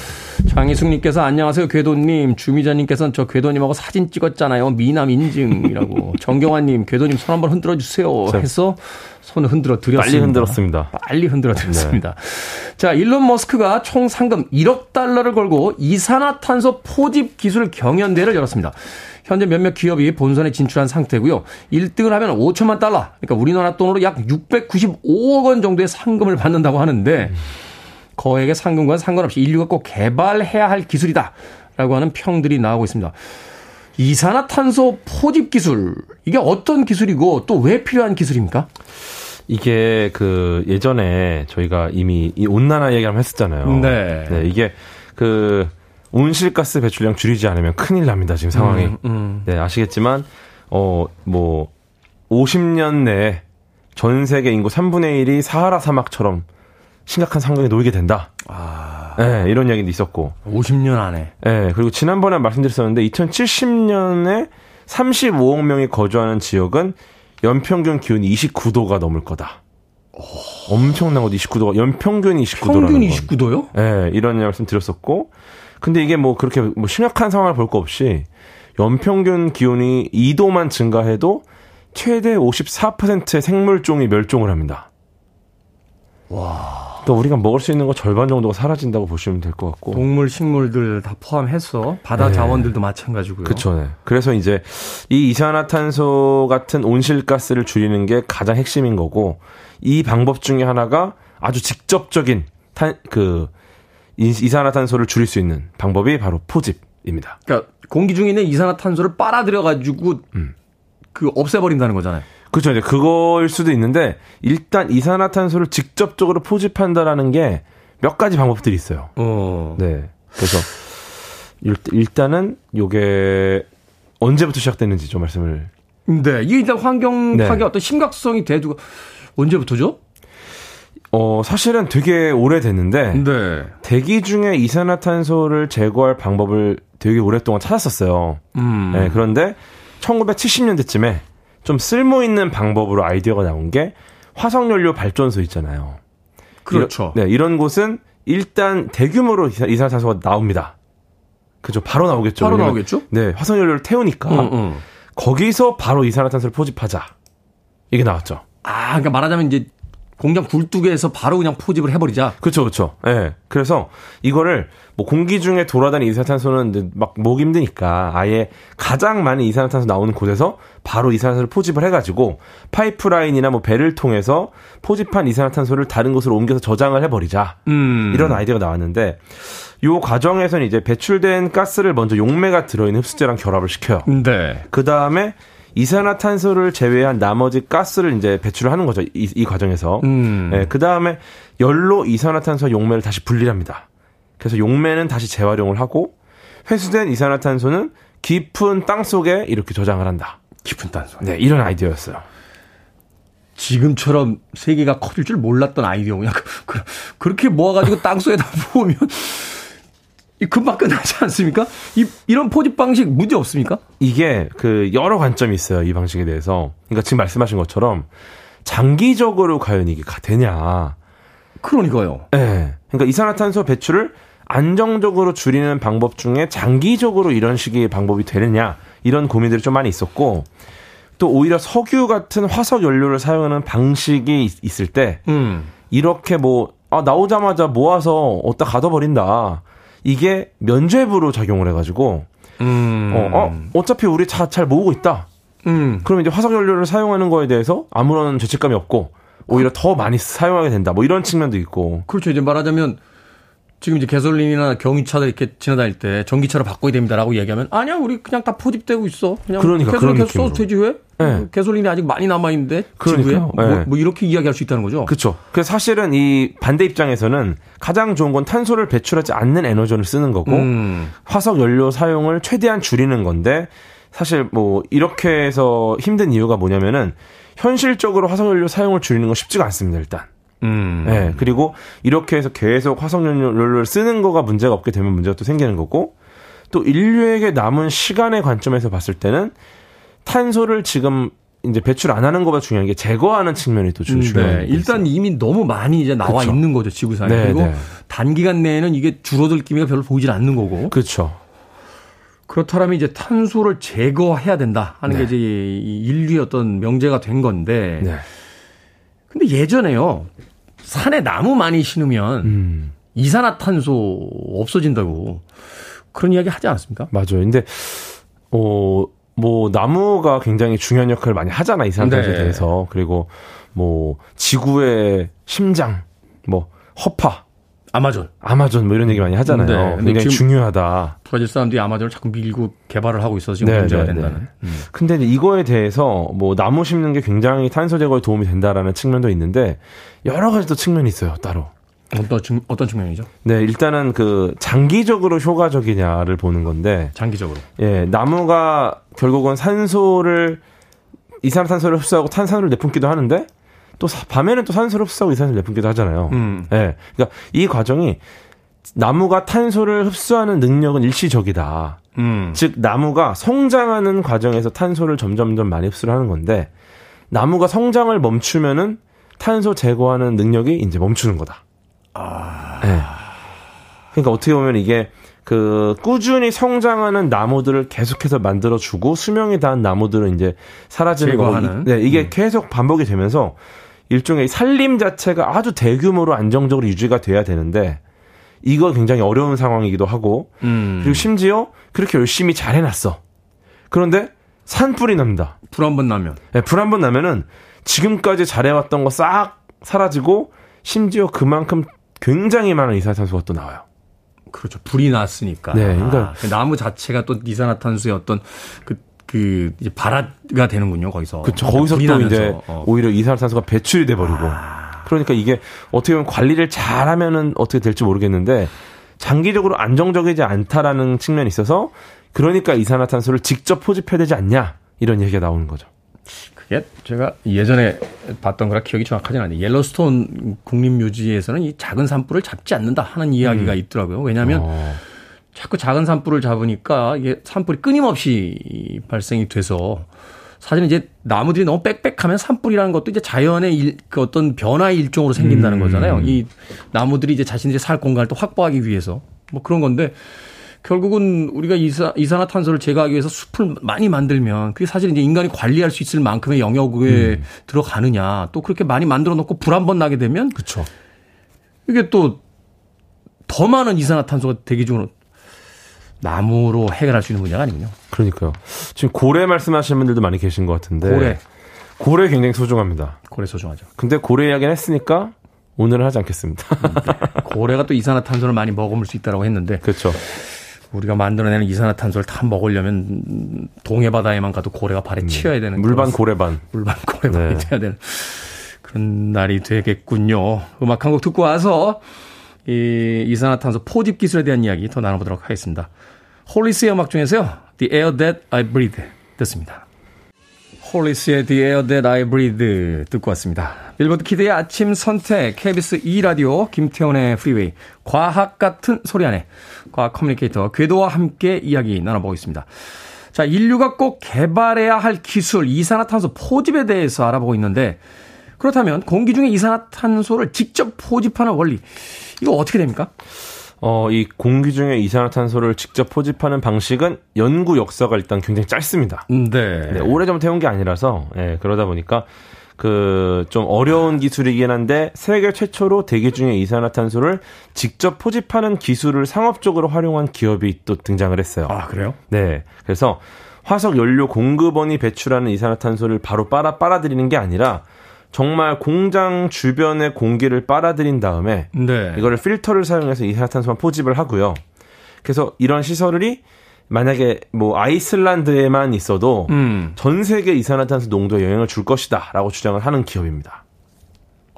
장희숙님께서 안녕하세요, 궤도님. 주미자님께서는 저 궤도님하고 사진 찍었잖아요. 미남 인증이라고. *laughs* 정경환님, 궤도님 손 한번 흔들어 주세요. 해서 손을 흔들어 드렸습니다. 빨리 흔들었습니다. 빨리 흔들어 드렸습니다. 네. 자, 일론 머스크가 총 상금 1억 달러를 걸고 이산화탄소 포집 기술 경연대회를 열었습니다. 현재 몇몇 기업이 본선에 진출한 상태고요. 1등을 하면 5천만 달러, 그러니까 우리나라 돈으로 약 695억 원 정도의 상금을 받는다고 하는데 거액의 상금과는 상관없이 인류가 꼭 개발해야 할 기술이다. 라고 하는 평들이 나오고 있습니다. 이산화탄소 포집 기술, 이게 어떤 기술이고 또 왜 필요한 기술입니까? 이게 그 예전에 저희가 이미 이 온난화 얘기 한번 했었잖아요. 네. 네 이게 그 온실가스 배출량 줄이지 않으면 큰일 납니다. 지금 상황이. 음, 음. 네, 아시겠지만 어 뭐 50년 내에 전 세계 인구 3분의 1이 사하라 사막처럼 심각한 상황에 놓이게 된다. 아. 네, 이런 이야기도 있었고. 50년 안에. 네, 그리고 지난번에 말씀드렸었는데 2070년에 35억 명이 거주하는 지역은 연평균 기온이 29도가 넘을 거다. 오. 엄청난 것 29도가 연평균 29도라는 평균 29도요? 네, 이런 말씀 드렸었고 근데 이게 뭐 그렇게 뭐 심각한 상황을 볼 거 없이 연평균 기온이 2도만 증가해도 최대 54%의 생물종이 멸종을 합니다. 와. 또 우리가 먹을 수 있는 거 절반 정도가 사라진다고 보시면 될 것 같고. 동물, 식물들 다 포함해서 바다 네. 자원들도 마찬가지고요. 그렇죠. 네. 그래서 이제 이 이산화탄소 같은 온실가스를 줄이는 게 가장 핵심인 거고 이 방법 중에 하나가 아주 직접적인 탄, 그 이산화탄소를 줄일 수 있는 방법이 바로 포집. 입니다. 그러니까 공기 중에 있는 이산화탄소를 빨아들여 가지고 음. 그 없애버린다는 거잖아요. 그렇죠. 이제 그거일 수도 있는데 일단 이산화탄소를 직접적으로 포집한다라는 게 몇 가지 방법들이 있어요. 어. 네. 그래서 일, 단은 요게 언제부터 시작됐는지 좀 말씀을. 네. 이게 일단 환경 파괴 네. 어떤 심각성이 대두가 언제부터죠? 어, 사실은 되게 오래됐는데 네. 대기 중에 이산화탄소를 제거할 방법을 되게 오랫동안 찾았었어요. 음. 네, 그런데 1970년대쯤에 좀 쓸모 있는 방법으로 아이디어가 나온 게 화석연료 발전소 있잖아요. 그렇죠. 이런, 네, 이런 곳은 일단 대규모로 이산화탄소가 나옵니다. 그죠? 바로 나오겠죠. 바로 나오겠죠? 네, 화석연료를 태우니까 음, 음. 거기서 바로 이산화탄소를 포집하자. 이게 나왔죠. 아, 그러니까 말하자면 이제 공장 굴뚝에서 바로 그냥 포집을 해버리자. 그렇죠, 그렇죠. 예. 네. 그래서 이거를 뭐 공기 중에 돌아다니는 이산화탄소는 막 목 힘드니까 아예 가장 많은 이산화탄소 나오는 곳에서 바로 이산화탄소를 포집을 해가지고 파이프라인이나 뭐 배를 통해서 포집한 이산화탄소를 다른 곳으로 옮겨서 저장을 해버리자. 음. 이런 아이디어가 나왔는데 요 과정에서는 이제 배출된 가스를 먼저 용매가 들어있는 흡수제랑 결합을 시켜요. 네. 그 다음에 이산화탄소를 제외한 나머지 가스를 이제 배출을 하는 거죠. 이, 이 과정에서. 음. 네, 그 다음에 열로 이산화탄소 용매를 다시 분리합니다. 그래서 용매는 다시 재활용을 하고 회수된 이산화탄소는 깊은 땅 속에 이렇게 저장을 한다. 깊은 땅 속. 네, 이런 아이디어였어요. 지금처럼 세계가 커질 줄 몰랐던 아이디어군요. 그, 그렇게 모아가지고 *laughs* 땅 속에다 부으면 이 금방 끝나지 않습니까? 이, 이런 포집 방식 문제 없습니까? 이게 그 여러 관점이 있어요. 이 방식에 대해서. 그러니까 지금 말씀하신 것처럼 장기적으로 과연 이게 되냐. 그러니까요. 예. 네. 그러니까 이산화탄소 배출을 안정적으로 줄이는 방법 중에 장기적으로 이런 식의 방법이 되느냐. 이런 고민들이 좀 많이 있었고 또 오히려 석유 같은 화석 연료를 사용하는 방식이 있, 을 때 음. 이렇게 뭐 아, 나오자마자 모아서 어디다 가둬버린다. 이게 면죄부로 작용을 해가지고 음. 어, 어 어차피 우리 차잘 모으고 있다. 음. 그럼 이제 화석 연료를 사용하는 거에 대해서 아무런 죄책감이 없고 오히려 더 많이 사용하게 된다. 뭐 이런 측면도 있고. 그렇죠. 이제 말하자면 지금 이제 개솔린이나 경유차들 이렇게 지나다닐 때 전기차로 바꿔야 됩니다라고 얘기하면 아니야 우리 그냥 다 포집되고 있어 그냥 그러니까 개솔린 계속 써도 되지 왜? 네. 개솔린이 아직 많이 남아 있는데 지구에 뭐, 네. 뭐, 이렇게 이야기할 수 있다는 거죠. 그렇죠. 그래서 사실은 이 반대 입장에서는 가장 좋은 건 탄소를 배출하지 않는 에너지를 쓰는 거고 음. 화석 연료 사용을 최대한 줄이는 건데 사실 뭐 이렇게 해서 힘든 이유가 뭐냐면은 현실적으로 화석 연료 사용을 줄이는 건 쉽지가 않습니다 일단. 음. 네, 그리고 이렇게 해서 계속 화석연료를 쓰는 거가 문제가 없게 되면 문제가 또 생기는 거고 또 인류에게 남은 시간의 관점에서 봤을 때는 탄소를 지금 이제 배출 안 하는 것보다 중요한 게 제거하는 측면이 또 음, 중요해요. 네. 일단 이미 너무 많이 이제 나와 그쵸. 있는 거죠 지구상에 네, 그리고 네. 단기간 내에는 이게 줄어들 기미가 별로 보이질 않는 거고. 그렇죠. 그렇다면 이제 탄소를 제거해야 된다 하는 게 네. 이제 인류의 어떤 명제가 된 건데. 네. 근데 예전에요. 산에 나무 많이 심으면 음. 이산화탄소 없어진다고 그런 이야기 하지 않았습니까? 맞아요. 근데 어, 뭐 나무가 굉장히 중요한 역할을 많이 하잖아 이산화탄소에 네. 대해서 그리고 뭐 지구의 심장, 뭐 허파 아마존. 아마존 뭐 이런 얘기 많이 하잖아요. 네. 굉장히 중요하다. 브라질 사람들이 아마존을 자꾸 밀고 개발을 하고 있어서 지금 네, 문제가 네, 네. 된다는. 음. 근데 이거에 대해서 뭐 나무 심는 게 굉장히 탄소 제거에 도움이 된다라는 측면도 있는데 여러 가지 또 측면이 있어요. 따로. 어떤 어떤 측면이죠? 네, 일단은 그 장기적으로 효과적이냐를 보는 건데 장기적으로. 예, 나무가 결국은 산소를 이산화탄소를 흡수하고 탄산을 내뿜기도 하는데 또 밤에는 또 산소를 흡수하고 이산화탄소를 내뿜기도 하잖아요. 음. 예. 그러니까 이 과정이 나무가 탄소를 흡수하는 능력은 일시적이다. 음. 즉 나무가 성장하는 과정에서 탄소를 점점점 많이 흡수를 하는 건데 나무가 성장을 멈추면은 탄소 제거하는 능력이 이제 멈추는 거다. 아. 네. 그러니까 어떻게 보면 이게 그 꾸준히 성장하는 나무들을 계속해서 만들어 주고 수명이 닿은 나무들은 이제 사라지는 거고 네, 이게 음. 계속 반복이 되면서 일종의 살림 자체가 아주 대규모로 안정적으로 유지가 돼야 되는데 이거 굉장히 어려운 상황이기도 하고 음. 그리고 심지어 그렇게 열심히 잘 해놨어. 그런데 산불이 납니다. 불 한 번 나면. 네, 불한 번 나면은 지금까지 잘해왔던 거 싹 사라지고 심지어 그만큼 굉장히 많은 이산화탄소가 또 나와요. 그렇죠. 불이 났으니까. 네, 그러니까 아, 그 나무 자체가 또 이산화탄소의 어떤 그, 그 이제 발화가 되는군요. 거기서. 그렇죠. 거기서 또 이제 어. 오히려 이산화탄소가 배출이 돼 버리고. 아. 그러니까 이게 어떻게 보면 관리를 잘하면은 어떻게 될지 모르겠는데 장기적으로 안정적이지 않다라는 측면이 있어서 그러니까 이산화탄소를 직접 포집해야 되지 않냐 이런 얘기가 나오는 거죠. 그게 제가 예전에 봤던 거라 기억이 정확하진 않는데 옐로스톤 국립묘지에서는 이 작은 산불을 잡지 않는다 하는 이야기가 음. 있더라고요. 왜냐하면 어. 자꾸 작은 산불을 잡으니까 이게 산불이 끊임없이 발생이 돼서 사실은 이제 나무들이 너무 빽빽하면 산불이라는 것도 이제 자연의 일, 그 어떤 변화의 일종으로 생긴다는 음. 거잖아요. 이 나무들이 이제 자신들이 살 공간을 또 확보하기 위해서 뭐 그런 건데 결국은 우리가 이사, 이산화탄소를 제거하기 위해서 숲을 많이 만들면 그게 사실 이제 인간이 관리할 수 있을 만큼의 영역에 음. 들어가느냐 또 그렇게 많이 만들어 놓고 불 한 번 나게 되면 그렇죠. 이게 또 더 많은 이산화탄소가 대기 중으로 나무로 해결할 수 있는 문제가 아니군요. 그러니까요. 지금 고래 말씀하시는 분들도 많이 계신 것 같은데 고래 고래 굉장히 소중합니다. 고래 소중하죠. 근데 고래 이야기는 했으니까 오늘은 하지 않겠습니다. 네. 고래가 또 이산화탄소를 많이 머금을 수 있다고 했는데 그렇죠. 우리가 만들어내는 이산화탄소를 다 먹으려면 동해 바다에만 가도 고래가 발에 음. 치여야 되는 물반 고래반 물반 고래반이 네. 돼야 되는 그런 날이 되겠군요. 음악 한 곡 듣고 와서 이 이산화탄소 포집 기술에 대한 이야기 더 나눠보도록 하겠습니다. 홀리스의 음악 중에서요. The Air That I Breathe 듣습니다. 홀리스의 The Air That I Breathe 듣고 왔습니다. 빌보드 키드의 아침 선택, KBS 2라디오, 김태훈의 프리웨이, 과학 같은 소리 안에 과학 커뮤니케이터 궤도와 함께 이야기 나눠보겠습니다. 자, 인류가 꼭 개발해야 할 기술, 이산화탄소 포집에 대해서 알아보고 있는데, 그렇다면 공기 중에 이산화탄소를 직접 포집하는 원리, 이거 어떻게 됩니까? 어, 이 공기 중에 이산화탄소를 직접 포집하는 방식은 연구 역사가 일단 굉장히 짧습니다. 네. 네 오래전부터 해온 게 아니라서, 예, 그러다 보니까 그 좀 어려운 기술이긴 한데 세계 최초로 대기 중에 이산화탄소를 직접 포집하는 기술을 상업적으로 활용한 기업이 또 등장을 했어요. 아, 그래요? 네. 그래서 화석 연료 공급원이 배출하는 이산화탄소를 바로 빨아 빨아들이는 게 아니라 정말 공장 주변의 공기를 빨아들인 다음에 네. 이거를 필터를 사용해서 이산화탄소만 포집을 하고요. 그래서 이런 시설이 만약에 뭐 아이슬란드에만 있어도 음. 전 세계 이산화탄소 농도에 영향을 줄 것이다라고 주장을 하는 기업입니다.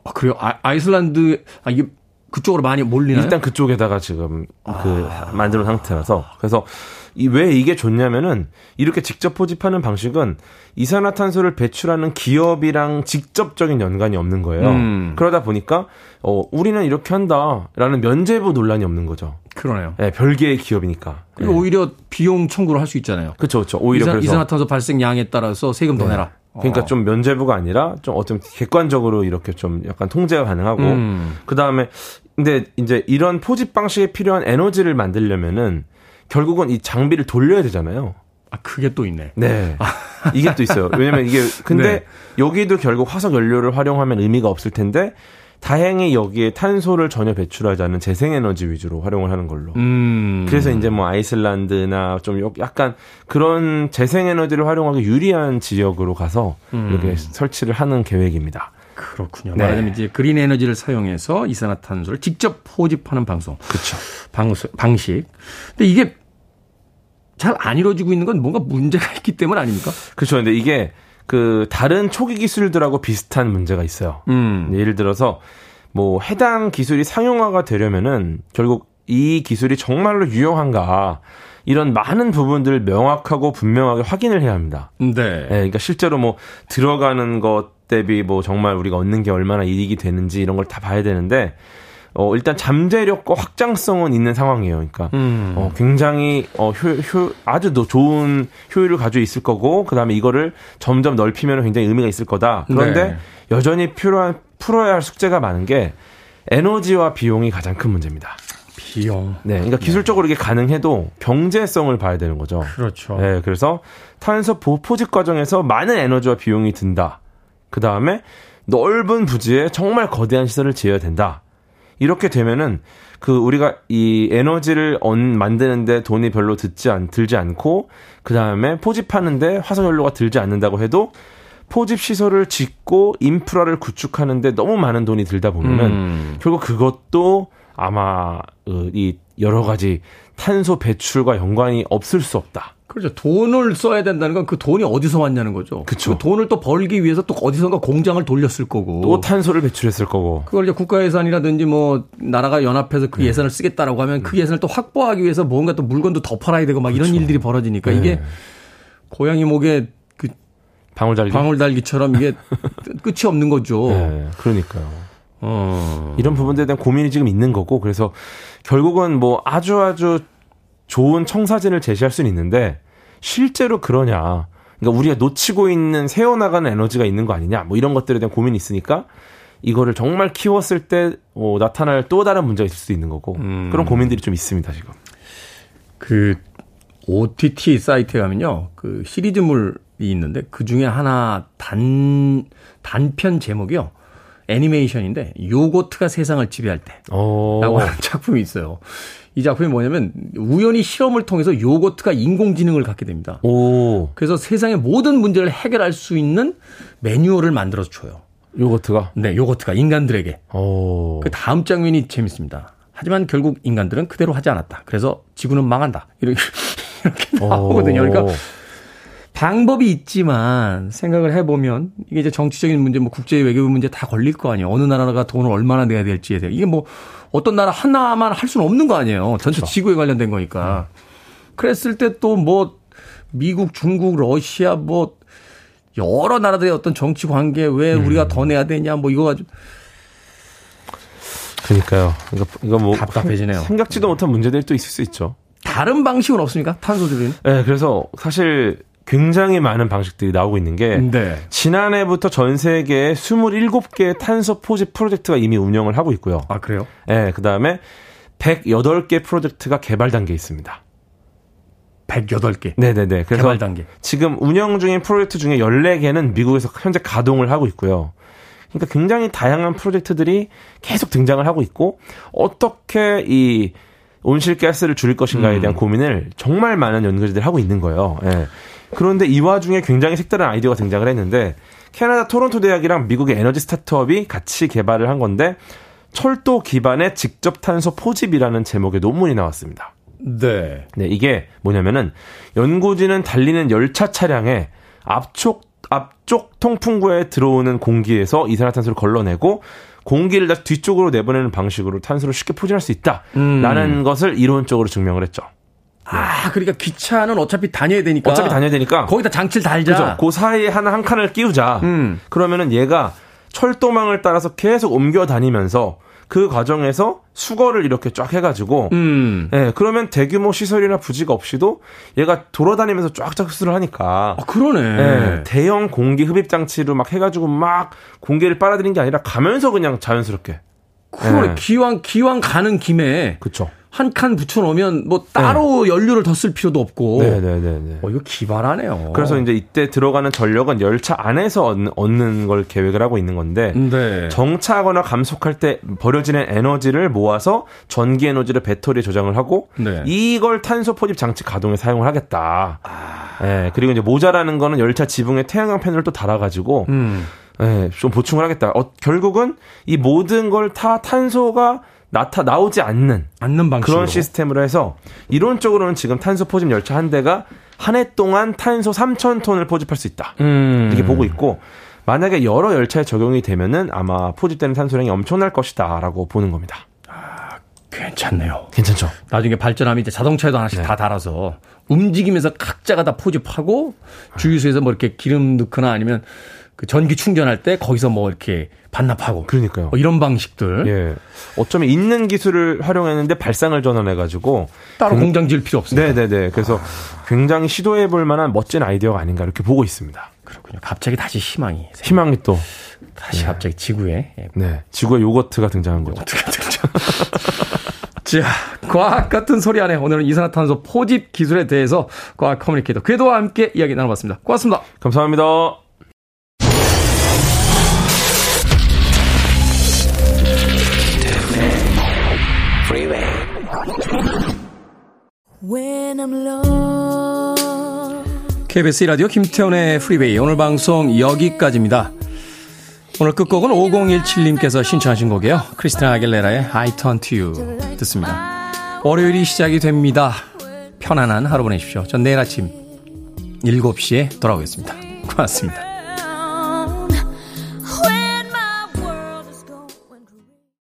아, 그래요? 아, 이슬란드 아, 이게 그쪽으로 많이 몰리나요? 일단 그쪽에다가 지금 그 아. 만들어 상태라서 그래서 왜 이게 좋냐면은 이렇게 직접 포집하는 방식은 이산화탄소를 배출하는 기업이랑 직접적인 연관이 없는 거예요. 음. 그러다 보니까 어 우리는 이렇게 한다라는 면제부 논란이 없는 거죠. 그러네요. 네, 별개의 기업이니까. 그리고 네. 오히려 비용 청구를 할 수 있잖아요. 그렇죠, 그렇죠. 오히려 이산, 이산화탄소 발생량에 따라서 세금 더 네. 내라. 그러니까 어. 좀 면제부가 아니라 좀 어떤 객관적으로 이렇게 좀 약간 통제가 가능하고 음. 그 다음에 근데 이제 이런 포집 방식에 필요한 에너지를 만들려면은 결국은 이 장비를 돌려야 되잖아요. 아, 그게 또 있네. 네. *laughs* 이게 또 있어요. 왜냐면 이게, 근데 네. 여기도 결국 화석 연료를 활용하면 의미가 없을 텐데, 다행히 여기에 탄소를 전혀 배출하지 않는 재생에너지 위주로 활용을 하는 걸로. 음. 그래서 이제 뭐 아이슬란드나 좀 약간 그런 재생에너지를 활용하기 유리한 지역으로 가서 음. 이렇게 설치를 하는 계획입니다. 그렇군요. 네. 말하자면 이제 그린 에너지를 사용해서 이산화탄소를 직접 포집하는 방송. 그렇죠. 방수, 방식. 근데 이게 잘 안 이루어지고 있는 건 뭔가 문제가 *laughs* 있기 때문 아닙니까? 그렇죠. 근데 이게 그 다른 초기 기술들하고 비슷한 문제가 있어요. 음. 예를 들어서 뭐 해당 기술이 상용화가 되려면은 결국 이 기술이 정말로 유용한가 이런 많은 부분들을 명확하고 분명하게 확인을 해야 합니다. 네. 네 그러니까 실제로 뭐 들어가는 것 대비 뭐 정말 우리가 얻는 게 얼마나 이익이 되는지 이런 걸 다 봐야 되는데 어, 일단 잠재력과 확장성은 있는 상황이에요. 그러니까 음. 어, 굉장히 어, 효, 효, 아주 좋은 효율을 가지고 있을 거고 그다음에 이거를 점점 넓히면 굉장히 의미가 있을 거다. 그런데 네. 여전히 필요한 풀어야 할 숙제가 많은 게 에너지와 비용이 가장 큰 문제입니다. 비용. 네, 그러니까 기술적으로 이게 가능해도 경제성을 봐야 되는 거죠. 그렇죠. 네, 그래서 탄소 포집 과정에서 많은 에너지와 비용이 든다. 그 다음에 넓은 부지에 정말 거대한 시설을 지어야 된다. 이렇게 되면은 그 우리가 이 에너지를 언 만드는데 돈이 별로 듣지 않 들지 않고 그 다음에 포집하는데 화석 연료가 들지 않는다고 해도 포집 시설을 짓고 인프라를 구축하는데 너무 많은 돈이 들다 보면은 음. 결국 그것도 아마 이 여러 가지 탄소 배출과 연관이 없을 수 없다. 그렇죠. 돈을 써야 된다는 건 그 돈이 어디서 왔냐는 거죠. 그렇죠. 그 돈을 또 벌기 위해서 또 어디선가 공장을 돌렸을 거고. 또 탄소를 배출했을 거고. 그걸 이제 국가 예산이라든지 뭐 나라가 연합해서 그 네. 예산을 쓰겠다라고 하면 그 예산을 또 확보하기 위해서 뭔가 또 물건도 더 팔아야 되고 막 그렇죠. 이런 일들이 벌어지니까 네. 이게 고양이 목에 그 방울달기 방울달기처럼 이게 *laughs* 끝이 없는 거죠. 네. 그러니까요. 어. 이런 부분들에 대한 고민이 지금 있는 거고 그래서 결국은 뭐 아주 아주 좋은 청사진을 제시할 수는 있는데 실제로 그러냐. 그러니까 우리가 놓치고 있는 새어나가는 에너지가 있는 거 아니냐. 뭐 이런 것들에 대한 고민이 있으니까 이거를 정말 키웠을 때 어, 나타날 또 다른 문제가 있을 수 있는 거고 음. 그런 고민들이 좀 있습니다 지금. 그 OTT 사이트에 가면요, 그 시리즈물이 있는데 그 중에 하나 단 단편 제목이요. 애니메이션인데 요거트가 세상을 지배할 때라고 하는 *laughs* 작품이 있어요. 이 작품이 뭐냐면 우연히 실험을 통해서 요거트가 인공지능을 갖게 됩니다. 오. 그래서 세상의 모든 문제를 해결할 수 있는 매뉴얼을 만들어서 줘요. 요거트가? 네, 요거트가 인간들에게. 오. 그 다음 장면이 재밌습니다. 하지만 결국 인간들은 그대로 하지 않았다. 그래서 지구는 망한다. 이렇게, *laughs* 이렇게 나오거든요. 그러니까 방법이 있지만 생각을 해보면 이게 이제 정치적인 문제, 뭐 국제 외교부 문제 다 걸릴 거 아니에요. 어느 나라가 돈을 얼마나 내야 될지에 대해. 이게 뭐 어떤 나라 하나만 할 수는 없는 거 아니에요. 전체 그렇죠. 지구에 관련된 거니까. 음. 그랬을 때 또 뭐 미국, 중국, 러시아 뭐 여러 나라들의 어떤 정치 관계 왜 음. 우리가 더 내야 되냐 뭐 이거 가지고 그러니까요. 이거 이거 뭐 답답해지네요. 생각지도 못한 문제들이 또 있을 수 있죠. 다른 방식은 없습니까? 탄소 줄이는? 네, 그래서 사실 굉장히 많은 방식들이 나오고 있는 게 네. 지난해부터 전 세계에 27개의 탄소 포집 프로젝트가 이미 운영을 하고 있고요. 아, 그래요? 네, 그다음에 108개 프로젝트가 개발 단계에 있습니다. 108개. 네네네. 그래서 개발 단계. 지금 운영 중인 프로젝트 중에 14개는 미국에서 현재 가동을 하고 있고요. 그러니까 굉장히 다양한 프로젝트들이 계속 등장을 하고 있고 어떻게 이 온실가스를 줄일 것인가에 대한 음. 고민을 정말 많은 연구자들이 하고 있는 거예요. 예. 그런데 이 와중에 굉장히 색다른 아이디어가 등장을 했는데 캐나다 토론토 대학이랑 미국의 에너지 스타트업이 같이 개발을 한 건데 철도 기반의 직접 탄소 포집이라는 제목의 논문이 나왔습니다. 네. 네, 이게 뭐냐면은 연구진은 달리는 열차 차량에 앞쪽 앞쪽 통풍구에 들어오는 공기에서 이산화탄소를 걸러내고 공기를 다시 뒤쪽으로 내보내는 방식으로 탄소를 쉽게 포진할 수 있다라는 음. 것을 이론적으로 증명을 했죠. 아, 그러니까 기차는 어차피 다녀야 되니까. 어차피 다녀야 되니까. 거기다 장치를 달자. 그죠. 그 사이에 하나 한 칸을 끼우자. 음. 그러면은 얘가 철도망을 따라서 계속 옮겨 다니면서 그 과정에서 수거를 이렇게 쫙 해가지고, 음. 예, 그러면 대규모 시설이나 부지가 없이도 얘가 돌아다니면서 쫙쫙 흡수를 하니까. 아, 그러네. 예, 대형 공기 흡입 장치로 막 해가지고 막 공기를 빨아들인 게 아니라 가면서 그냥 자연스럽게. 그러네. 예. 기왕, 기왕 가는 김에. 그쵸. 한 칸 붙여놓으면 뭐 따로 네. 연료를 더 쓸 필요도 없고. 네네네. 네, 네, 어, 이거 기발하네요. 그래서 이제 이때 들어가는 전력은 열차 안에서 얻는, 얻는 걸 계획을 하고 있는 건데 네. 정차하거나 감속할 때 버려지는 에너지를 모아서 전기 에너지를 배터리에 저장을 하고 네. 이걸 탄소 포집 장치 가동에 사용을 하겠다. 아... 네, 그리고 이제 모자라는 거는 열차 지붕에 태양광 패널을 또 달아가지고. 음. 네, 좀 보충을 하겠다. 어, 결국은 이 모든 걸 다 탄소가 나타 나오지 않는 않는 방식 그런 시스템으로 해서 이론적으로는 지금 탄소 포집 열차 한 대가 한 해 동안 탄소 3천 톤을 포집할 수 있다. 음. 이렇게 보고 있고 만약에 여러 열차에 적용이 되면은 아마 포집되는 탄소량이 엄청날 것이다라고 보는 겁니다. 아, 괜찮네요. 괜찮죠. 나중에 발전하면 이제 자동차에도 하나씩 네. 다 달아서 움직이면서 각자가 다 포집하고 주유소에서 뭐 이렇게 기름 넣거나 아니면 그 전기 충전할 때 거기서 뭐 이렇게 반납하고. 그러니까요. 뭐 이런 방식들. 예. 어쩌면 있는 기술을 활용했는데 발상을 전환해 가지고. 따로 그, 공장 지을 필요 없습니다. 네 네 네. 그래서 굉장히 시도해 볼 만한 멋진 아이디어가 아닌가 이렇게 보고 있습니다. 그렇군요. 갑자기 다시 희망이. 희망이 또. 다시 네. 갑자기 지구에. 예. 네. 지구에 요거트가 등장한 거죠. 요거트가 등장. *laughs* 자, 과학 같은 소리 안에 오늘은 이산화탄소 포집 기술에 대해서 과학 커뮤니케이터 궤도와 함께 이야기 나눠봤습니다. 고맙습니다. 감사합니다. KBS 라디오 김태훈의 프리웨이 오늘 방송 여기까지입니다. 오늘 끝곡은 5017님께서 신청하신 곡이에요. 크리스티나 아길레라의 I Turn To You 듣습니다. 월요일이 시작이 됩니다. 편안한 하루 보내십시오. 전 내일 아침 7시에 돌아오겠습니다. 고맙습니다.